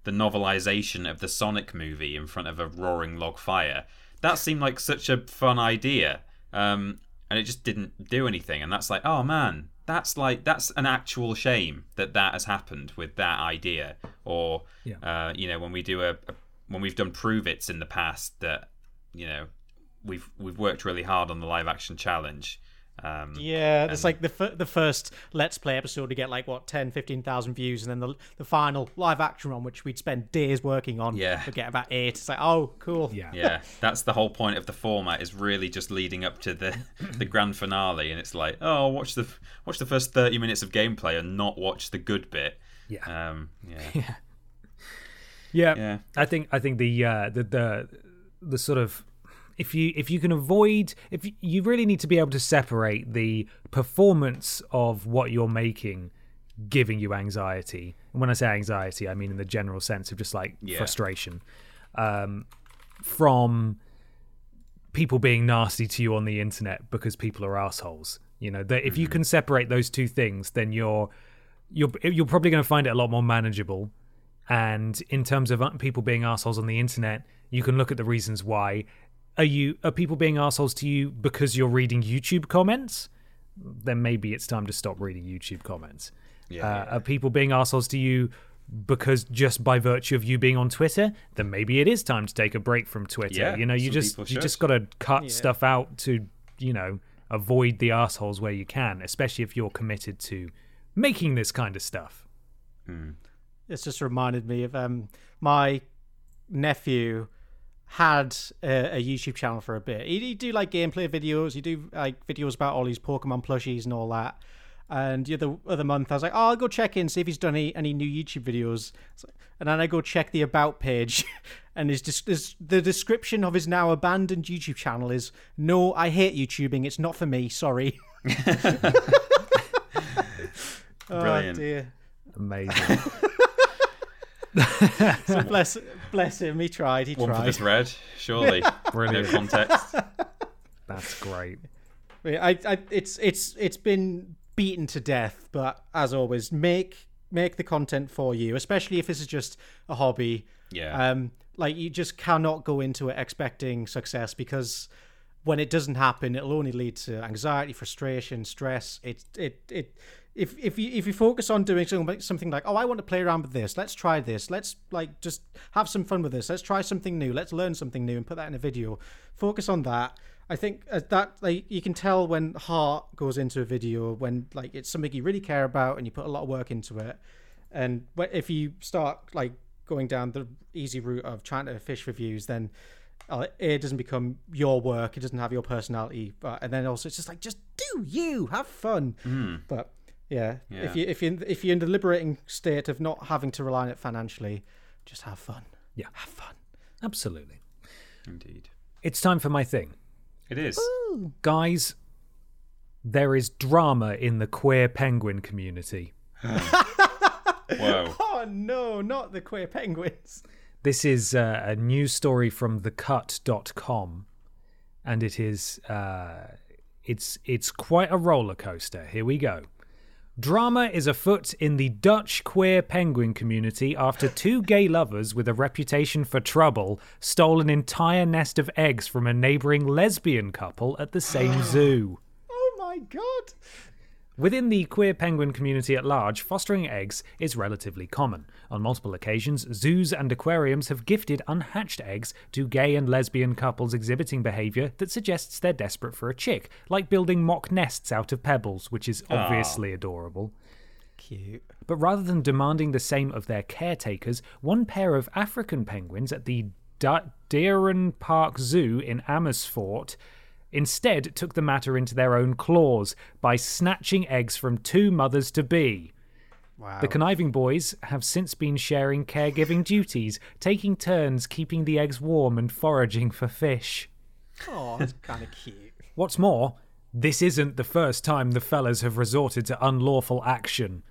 the novelization of the Sonic movie in front of a roaring log fire, that seemed like such a fun idea. Um, and it just didn't do anything. And that's like, oh man, that's like that's an actual shame that that has happened with that idea. Or Yeah. uh, you know, when we do a, a when we've done prove it's in the past that you know we've we've worked really hard on the live action challenge. Um, Yeah, it's like the f- the first Let's Play episode to get like what 10, 15,000 views, and then the the final live action one, which we'd spend days working on, Yeah. to get about eight. It's like, oh, cool. Yeah. yeah, that's the whole point of the format is really just leading up to the the grand finale, and it's like, oh, watch the watch the first thirty minutes of gameplay and not watch the good bit. Yeah. Um, yeah, Yeah, Yeah. I think I think the uh, the the the sort of if you if you can avoid if you, you really need to be able to separate the performance of what you're making giving you anxiety. And when I say anxiety, I mean in the general sense of just like Yeah. frustration um, from people being nasty to you on the internet because people are assholes. You know, that if you can separate those two things, then you're you're you're probably going to find it a lot more manageable. And in terms of uh, people being assholes on the internet, you can look at the reasons why. Are you are people being assholes to you because you're reading YouTube comments? Then maybe it's time to stop reading YouTube comments. Yeah, uh, Are people being assholes to you because just by virtue of you being on Twitter? Then maybe it is time to take a break from Twitter. Yeah, you know, you just you just got to cut stuff out to you know avoid the assholes where you can, especially if you're committed to making this kind of stuff. It's just reminded me of um my nephew had a, a YouTube channel for a bit. He'd, he'd do like gameplay videos. He'd do like videos about all these Pokemon plushies and all that. And the other other month, I was like, "Oh, I'll go check in, see if he's done any, any new YouTube videos." And then I go check the about page, and his, his the description of his now abandoned YouTube channel is, "No, I hate YouTubing. It's not for me. Sorry." Brilliant. Oh dear. Amazing. So bless bless him. He tried. He one for tried. the thread, surely. Brilliant. No context. That's great. I, I, it's it's it's been beaten to death, but as always, make make the content for you, especially if this is just a hobby. Yeah. Um, like you just cannot go into it expecting success because when it doesn't happen, it'll only lead to anxiety, frustration, stress. It it it. If, if you if you focus on doing something something like oh I want to play around with this. Let's try this. Let's like just have some fun with this. Let's try something new. Let's learn something new and put that in a video. Focus on that. I think uh, that like you can tell when heart goes into a video when like it's something you really care about and you put a lot of work into it. And if you start like going down the easy route of trying to fish for views then uh, it doesn't become your work. It doesn't have your personality and then also it's just like just do you. Have fun. But yeah, Yeah. if you if you if you're in the liberating state of not having to rely on it financially just have fun Yeah. have fun Absolutely. Indeed. It's time for my thing. It is. Guys, there is drama in the queer penguin community. Whoa. oh no not the queer penguins This is uh, a news story from thecut.com and it is uh, it's it's quite a roller coaster. Here we go. Drama is afoot in the Dutch queer penguin community after two gay lovers with a reputation for trouble stole an entire nest of eggs from a neighboring lesbian couple at the same zoo. oh my god Within the queer penguin community at large, fostering eggs is relatively common. On multiple occasions, zoos and aquariums have gifted unhatched eggs to gay and lesbian couples exhibiting behaviour that suggests they're desperate for a chick, like building mock nests out of pebbles, which is ah. obviously adorable. cute But rather than demanding the same of their caretakers, one pair of African penguins at the DierenPark Zoo in Amersfoort instead took the matter into their own claws by snatching eggs from two mothers to be. wow The conniving boys have since been sharing caregiving duties, taking turns keeping the eggs warm and foraging for fish. oh that's kind of cute What's more, this isn't the first time the fellas have resorted to unlawful action.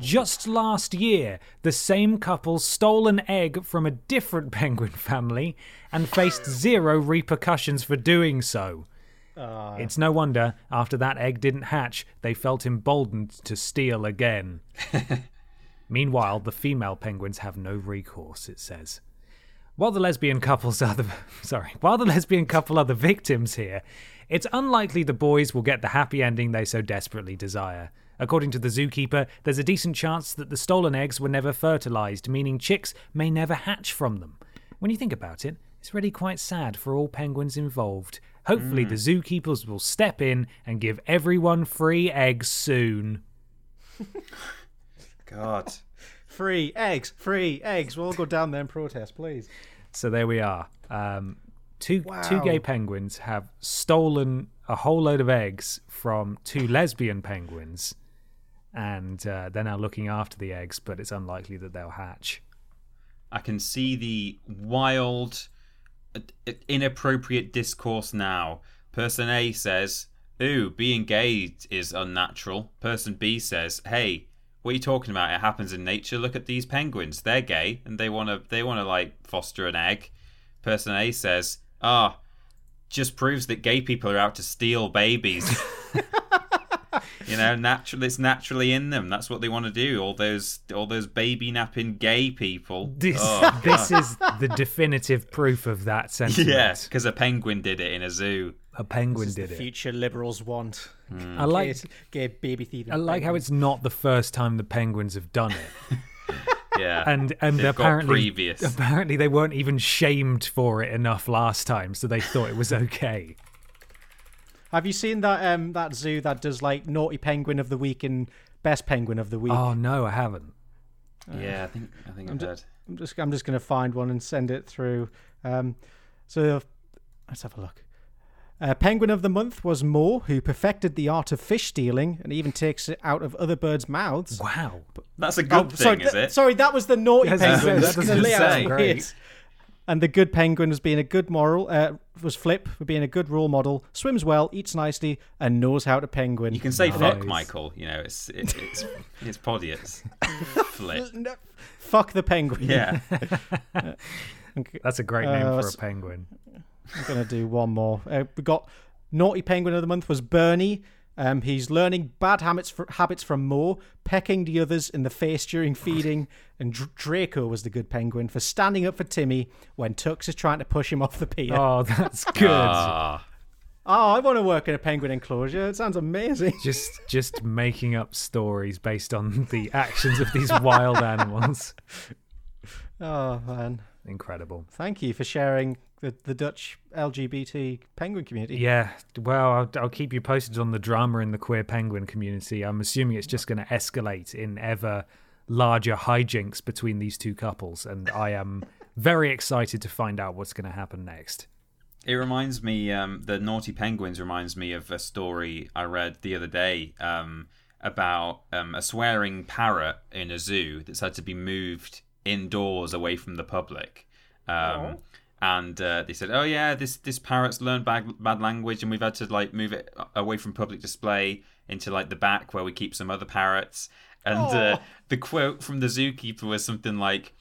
Just last year, the same couple stole an egg from a different penguin family and faced zero repercussions for doing so. Ah. it's no wonder, after that egg didn't hatch, they felt emboldened to steal again. Meanwhile, the female penguins have no recourse, it says. While the lesbian couples are the sorry, while the lesbian couple are the victims here, it's unlikely the boys will get the happy ending they so desperately desire. According to the zookeeper, there's a decent chance that the stolen eggs were never fertilized, meaning chicks may never hatch from them. When you think about it, it's really quite sad for all penguins involved. Hopefully, the zookeepers will step in and give everyone free eggs soon. God. Free eggs, free eggs. We'll all go down there and protest, please. So there we are. Um, two two gay penguins have stolen a whole load of eggs from two lesbian penguins, and uh, they're now looking after the eggs. But it's unlikely that they'll hatch. I can see the wild, inappropriate discourse now. Person A says, Ooh, being gay is unnatural. Person B says, Hey, what are you talking about? It happens in nature. Look at these penguins. They're gay and they wanna they wanna like foster an egg. Person A says, Ah, just proves that gay people are out to steal babies. You know, naturally, it's naturally in them. That's what they want to do. All those, all those baby napping gay people. This Oh, this is the definitive proof of that sentiment. Yes, because a penguin did it in a zoo. a penguin This is did the it. future liberals want. Hmm. I like Gay, gay baby thieving. I like how it's not the first time the penguins have done it. Yeah, and and They've apparently previous. apparently they weren't even shamed for it enough last time, so they thought it was okay. Have you seen that um that zoo that does like naughty penguin of the week and best penguin of the week? oh no, I haven't. yeah. I think I think I've heard. I'm just I'm just gonna find one and send it through. Um, so let's have a look. Uh, penguin of the month was Moore, who perfected the art of fish stealing and even takes it out of other birds' mouths. Wow. That's a good Oh, thing, sorry, is th- it? sorry, that was the naughty penguin. that The doesn't layout's say. Weird. Great. And the good penguin was being a good moral. Uh, was Flip for being a good role model. Swims well, eats nicely, and knows how to penguin. You can say Nice. fuck, Michael. You know, it's it, it's it's podiots. Flip. No, fuck the penguin. Yeah. That's a great name Uh, for a s- penguin. I'm gonna do one more. Uh, we got naughty penguin of the month was Bernie. Um, he's learning bad habits fr- habits from Mo, pecking the others in the face during feeding, and Dr- Draco was the good penguin for standing up for Timmy when Tux is trying to push him off the pier. Oh, Oh, that's good. oh, I want to work in a penguin enclosure. It sounds amazing. just just making up stories based on the actions of these wild animals. Oh man, Incredible. thank you for sharing the, the Dutch LGBT penguin community. Yeah, well, I'll, I'll keep you posted on the drama in the queer penguin community. I'm assuming it's just going to escalate in ever larger hijinks between these two couples, and I am very excited to find out what's going to happen next. It reminds me, um, the Naughty Penguins reminds me of a story I read the other day um, about um, a swearing parrot in a zoo that's had to be moved indoors away from the public. Um, and uh, they said, "Oh yeah, this this parrot's learned bad bad language, and we've had to like move it away from public display into like the back where we keep some other parrots." And uh, the quote from the zookeeper was something like,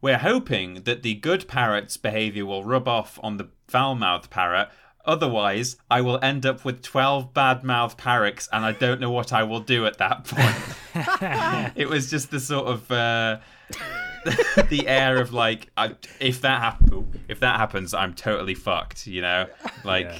we're hoping that the good parrot's behavior will rub off on the foul mouthed parrot. Otherwise, I will end up with 12 bad mouthed parrots and I don't know what I will do at that point. it was just the sort of. Uh, the air of like I, if that happens if that happens i'm totally fucked you know like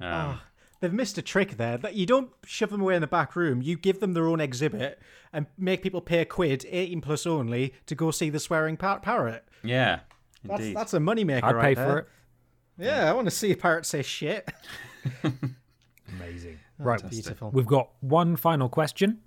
um, They've missed a trick there. That you don't shove them away in the back room. You give them their own exhibit and make people pay a quid, 18 plus only, to go see the swearing par- parrot. yeah That's indeed that's a moneymaker I'd right pay there. for it. Yeah, I want to see a parrot say shit. Amazing. Right, Beautiful. We've got one final question.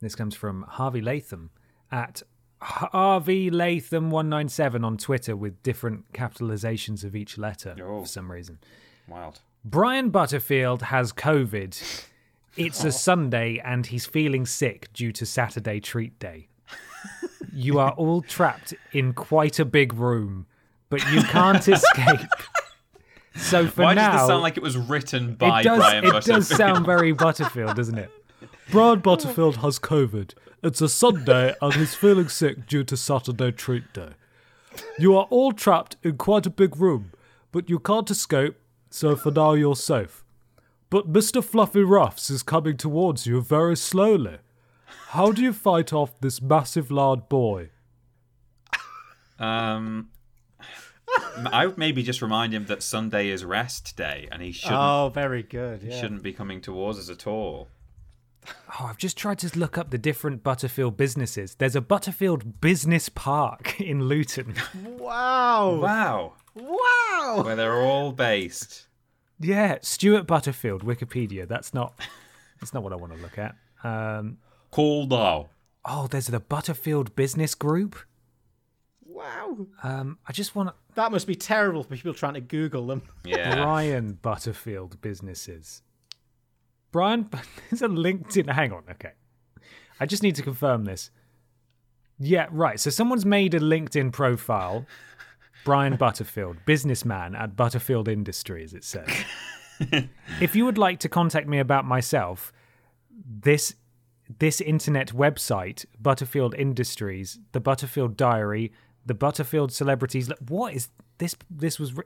This comes from Harvey Latham at Harvey Latham 197 on Twitter with different capitalizations of each letter Oh. for some reason. wild Brian Butterfield has COVID. It's a Sunday and he's feeling sick due to Saturday treat day. You are all trapped in quite a big room, but you can't escape. So for why now, does this sound like it was written by it does, brian it does sound very Butterfield, doesn't it? Brian Butterfield has COVID. It's a Sunday and he's feeling sick due to Saturday treat day. You are all trapped in quite a big room, but you can't escape, so for now you're safe. But Mr. Fluffy Ruffs is coming towards you very slowly. How do you fight off this massive loud boy? Um, I would maybe just remind him that Sunday is rest day, and he shouldn't. Oh, very good. he shouldn't be coming towards us at all. Oh, I've just tried to look up the different Butterfield businesses. There's a Butterfield Business Park in Luton. Wow. Wow, Wow. where they're all based. yeah, Stuart Butterfield, Wikipedia. That's not. That's not what I want to look at. Um, Cool though. oh, there's the Butterfield Business Group. Wow. Um, I just want to. That must be terrible for people trying to Google them. Yeah. Brian Butterfield businesses. Brian, there's a LinkedIn. Hang on, okay. I just need to confirm this. Yeah, right. So someone's made a LinkedIn profile. Brian Butterfield, businessman at Butterfield Industries, it says. if you would like to contact me about myself, this this internet website, Butterfield Industries, the Butterfield Diary, the Butterfield Celebrities. What is this? This was, ri-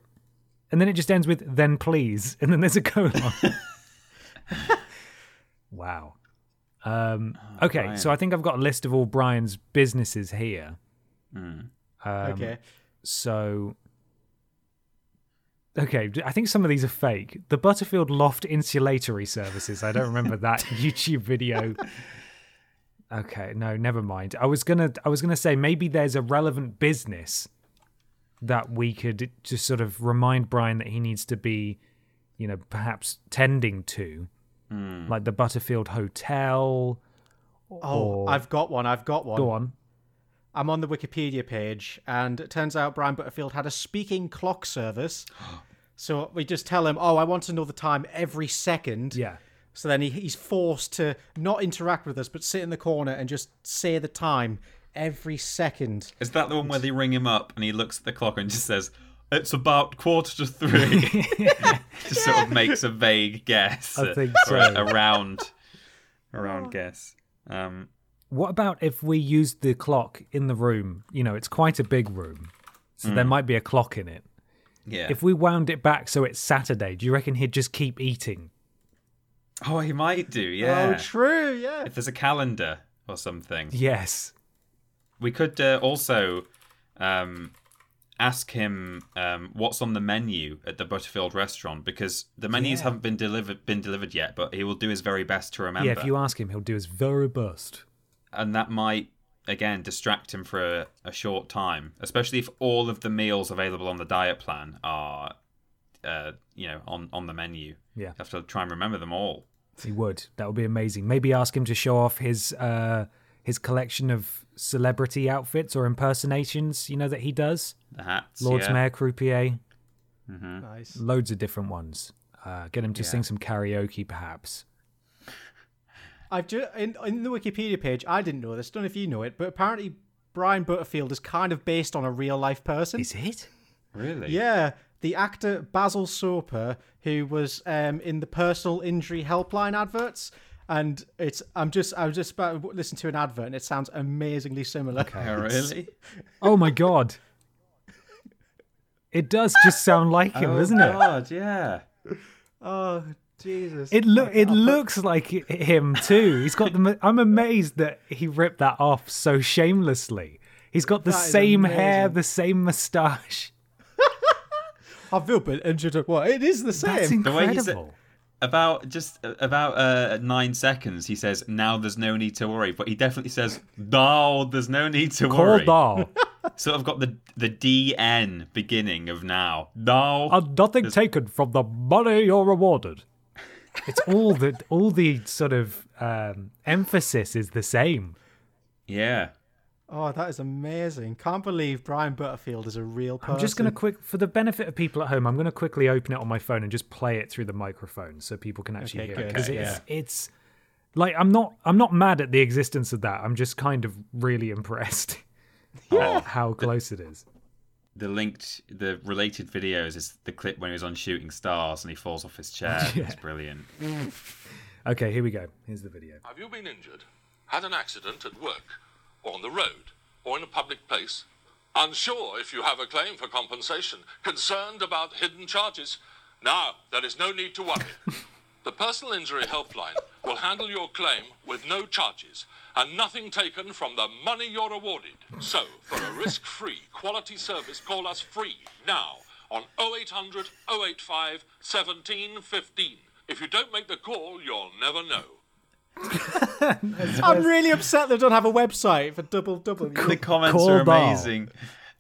and then it just ends with "then please," and then there's a colon. wow. Um, okay, Brian. so I think I've got a list of all Brian's businesses here. Um, okay. so, okay, I think some of these are fake. The Butterfield Loft Insulatory Services. I don't remember that YouTube video. Okay, no, never mind. I was gonna, I was gonna say maybe there's a relevant business that we could just sort of remind Brian that he needs to be, you know, perhaps tending to, Hmm. like the Butterfield Hotel. Oh, or- I've got one. I've got one. Go on. I'm on the Wikipedia page, and it turns out Brian Butterfield had a speaking clock service. so we just tell him, "Oh, I want to know the time every second. Yeah. So then he, he's forced to not interact with us, but sit in the corner and just say the time every second. Is that the one where they ring him up and he looks at the clock and just says, "It's about quarter to three. just sort of makes a vague guess. I think or a- so. a round, a round guess. Um, What about if we used the clock in the room? You know, it's quite a big room, so there might be a clock in it. yeah. If we wound it back so it's Saturday, do you reckon he'd just keep eating? oh, he might do. Yeah. Oh, true. Yeah. If there's a calendar or something, Yes. we could uh, also um, ask him um, what's on the menu at the Butterfield restaurant because the menus Yeah. haven't been delivered been delivered yet, but he will do his very best to remember. Yeah, if you ask him, he'll do his very best. and that might again distract him for a, a short time, especially if all of the meals available on the diet plan are, uh, you know, on on the menu. Yeah. you have to try and remember them all. He would. That would be amazing. Maybe ask him to show off his uh his collection of celebrity outfits or impersonations, you know, that he does. The hats, Lord's yeah. Mayor Croupier. Nice. Loads of different ones. Uh, get him to sing some karaoke, perhaps. I've just in, in the Wikipedia page. I didn't know this. Don't know if you know it, but apparently Brian Butterfield is kind of based on a real life person. Is it? Really? Yeah, the actor Basil Soper, who was um, in the personal injury helpline adverts, and it's I'm just I was just about to listen to an advert, and it sounds amazingly similar. Oh, really? Oh my god. It does just sound like him, oh, doesn't it? God, yeah. Oh Jesus! It look it looks like him too. He's got the. I'm amazed that he ripped that off so shamelessly. He's got the That is same hair, the same moustache. I've been injured. at What? It is the That's same. The way he said- incredible. About just about uh, nine seconds, he says, "Now there's no need to worry," but he definitely says, "No, there's no need to Call worry." doll. Sort of got the the DN beginning of now. No, And nothing taken from the money you're rewarded. It's all the all the sort of um, emphasis is the same. yeah. Oh, that is amazing! Can't believe Brian Butterfield is a real person. I'm just going to quick, for the benefit of people at home, I'm going to quickly open it on my phone and just play it through the microphone so people can actually Okay, hear it. good. Because Okay, it's, it's like I'm not, I'm not mad at the existence of that. I'm just kind of really impressed at how close it is. The linked, the related videos is the clip when he was on Shooting Stars and he falls off his chair. It's brilliant. Okay, here we go. Here's the video. Have you been injured? Had an accident at work? Or on the road? Or in a public place? Unsure if you have a claim for compensation? Concerned about hidden charges? Now, there is no need to worry. the Personal Injury Helpline will handle your claim with no charges and nothing taken from the money you're awarded. So, for a risk-free quality service, call us free now on 0800 085 1715. If you don't make the call, you'll never know. I'm really upset they don't have a website for double double. The comments Call are Ball. amazing.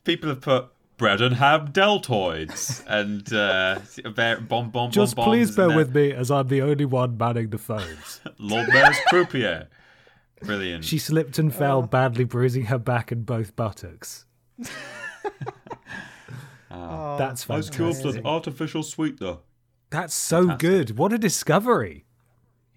People have put bread and ham deltoids and uh, bear- bomb bomb Just bomb please bombs bear with me as I'm the only one manning the phones. Lord Mayor's croupier. Brilliant. she slipped and fell, badly bruising her back and both buttocks. That's fantastic. artificial sweetener. That's so good. What a discovery.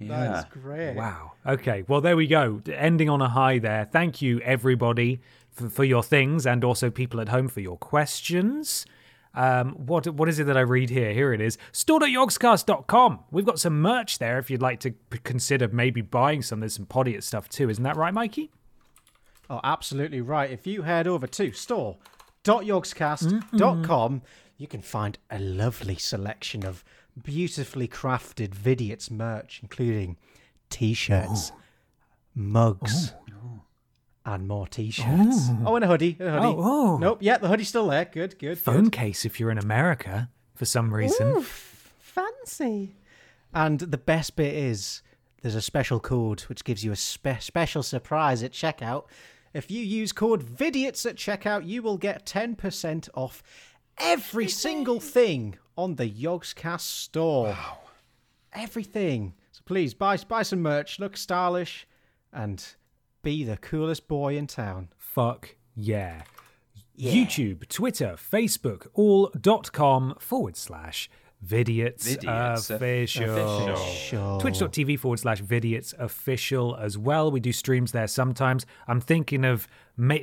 Yeah. That's great. Wow. Okay. Well, there we go. Ending on a high there. Thank you, everybody, for, for your things and also people at home for your questions. Um, what what is it that I read here? Here it is. Store.yogscast.com. We've got some merch there if you'd like to consider maybe buying some. There's some Podiots stuff too. Isn't that right, Mikey? Oh, absolutely right. If you head over to store.yogscast.com, you can find a lovely selection of beautifully crafted Vidiots merch, including t-shirts, mugs, oh. and more t-shirts. Oh, oh and a hoodie. and a hoodie. Oh, oh. Nope, yeah, the hoodie's still there. Good, good, Phone good. case if you're in America for some reason. Fancy. And the best bit is there's a special code which gives you a spe- special surprise at checkout. If you use code VIDIOTS at checkout, you will get 10% off every single thing on the Yogscast store. Wow. Everything. So please buy buy some merch, look stylish, and be the coolest boy in town. Fuck yeah. YouTube, Twitter, Facebook, all dot com forward slash Vidiots, Vidiots official. Sure. Twitch.tv forward slash Vidiots official as well. We do streams there sometimes. I'm thinking of,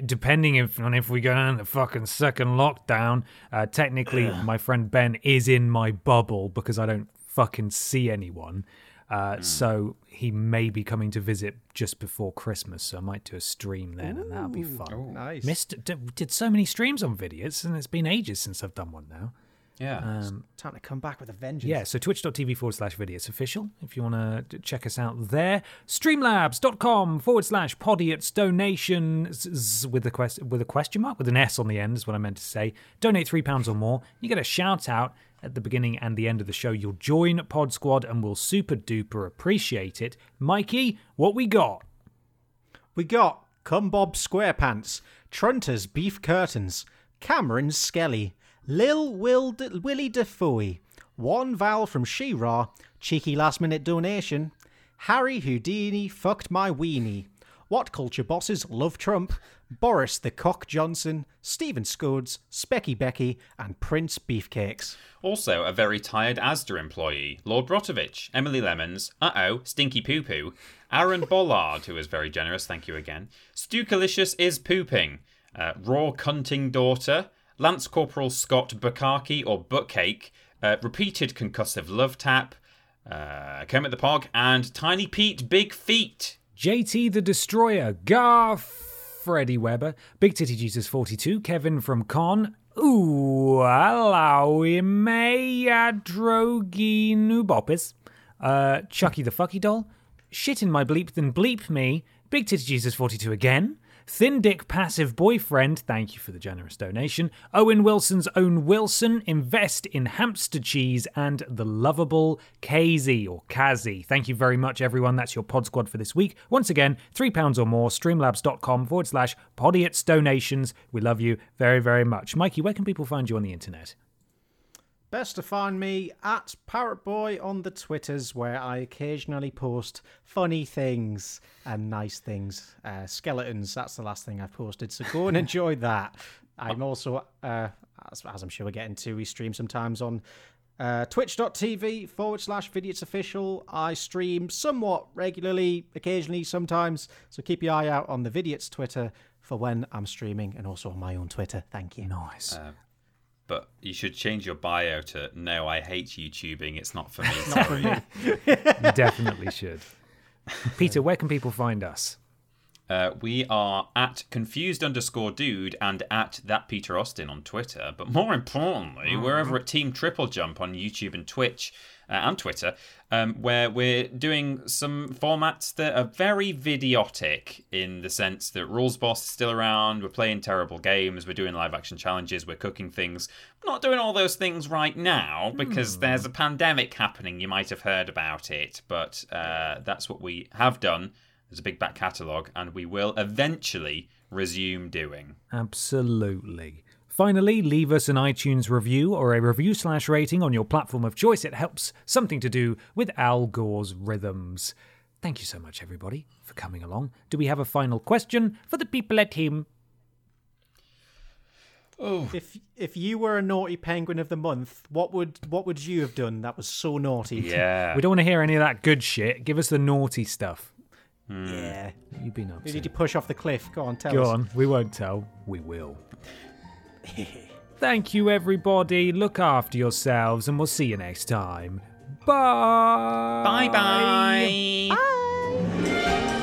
depending if, on if we go down the fucking second lockdown, uh, technically my friend Ben is in my bubble because I don't fucking see anyone. Uh, So he may be coming to visit just before Christmas. So I might do a stream then and that'll be fun. Nice. Missed d- did so many streams on Vidiots, and it's been ages since I've done one now. Yeah. Um, time to come back with a vengeance. Yeah, so twitch.tv forward slash vidiots official if you want to check us out there. Streamlabs.com forward slash podiots donations with a, quest- with a question mark, with an S on the end is what I meant to say. Donate £3 or more. You get a shout out at the beginning and the end of the show. You'll join Pod Squad and we'll super duper appreciate it. Mikey, what we got? We got Cumbob Squarepants, Trunter's Beef Curtains, Cameron Skelly, Lil Will D- Willie One Vowel from She-Ra, Cheeky Last Minute Donation, Harry Houdini Fucked My Weenie, What Culture Bosses Love Trump, Boris the Cock Johnson, Stephen Scuds, Specky Becky, and Prince Beefcakes. Also, a very tired Asda employee, Lord Brotovich, Emily Lemons, uh oh, Stinky Poo Poo, Aaron Bollard, who was very generous, thank you again, Stukalicious is pooping, uh, Raw Cunting Daughter, Lance Corporal Scott Bukaki or Buttcake, uh, Repeated Concussive Love Tap, uh, Kermit the Pog, and Tiny Pete Big Feet. JT the Destroyer, Garth, Freddie Weber, Big Titty Jesus 42, Kevin from Con, Ooh, hello, Imea Drogi Nubopis, uh, Chucky the Fucky Doll, Shit in My Bleep Then Bleep Me, Big Titty Jesus 42 again, Thin Dick Passive Boyfriend, thank you for the generous donation, Owen Wilson's Own Wilson, Invest in Hamster Cheese, and the lovable Kazy or Kazi. Thank you very much, everyone. That's your pod squad for this week. Once again, £3 or more, streamlabs.com forward slash podiots donations. We love you very, very much. Mikey, where can people find you on the internet? Best to find me at Parrot Boy on the Twitters, where I occasionally post funny things and nice things. Uh, skeletons, that's the last thing I've posted, so go and enjoy that. I'm also, uh, as, as I'm sure we're getting to, we stream sometimes on uh, twitch.tv forward slash vidiots official. I stream somewhat regularly, occasionally, sometimes, so keep your eye out on the Vidiots Twitter for when I'm streaming and also on my own Twitter. Thank you. Nice. But you should change your bio to no, I hate YouTubing. It's not for me. Sorry. you definitely should. Peter, where can people find us? Uh, we are at confused underscore dude and at that Peter Austin on Twitter. But more importantly, we're over at Team Triple Jump on YouTube and Twitch. Uh, and Twitter, um, where we're doing some formats that are very videotic in the sense that Rules Boss is still around, we're playing terrible games, we're doing live action challenges, we're cooking things. We're not doing all those things right now because hmm. there's a pandemic happening. You might have heard about it, but uh, that's what we have done. There's a big back catalogue, and we will eventually resume doing. Absolutely. Finally, leave us an iTunes review or a review slash rating on your platform of choice. It helps something to do with Al Gore's rhythms. Thank you so much, everybody, for coming along. Do we have a final question for the people at home? Oh. If if you were a naughty penguin of the month, what would what would you have done that was so naughty? Yeah. we don't want to hear any of that good shit. Give us the naughty stuff. Mm. Yeah. You've been up. Who did you push off the cliff? Go on, tell Go us. Go on. We won't tell. We will. Thank you, everybody. Look after yourselves, and we'll see you next time. Bye. Bye-bye. Bye.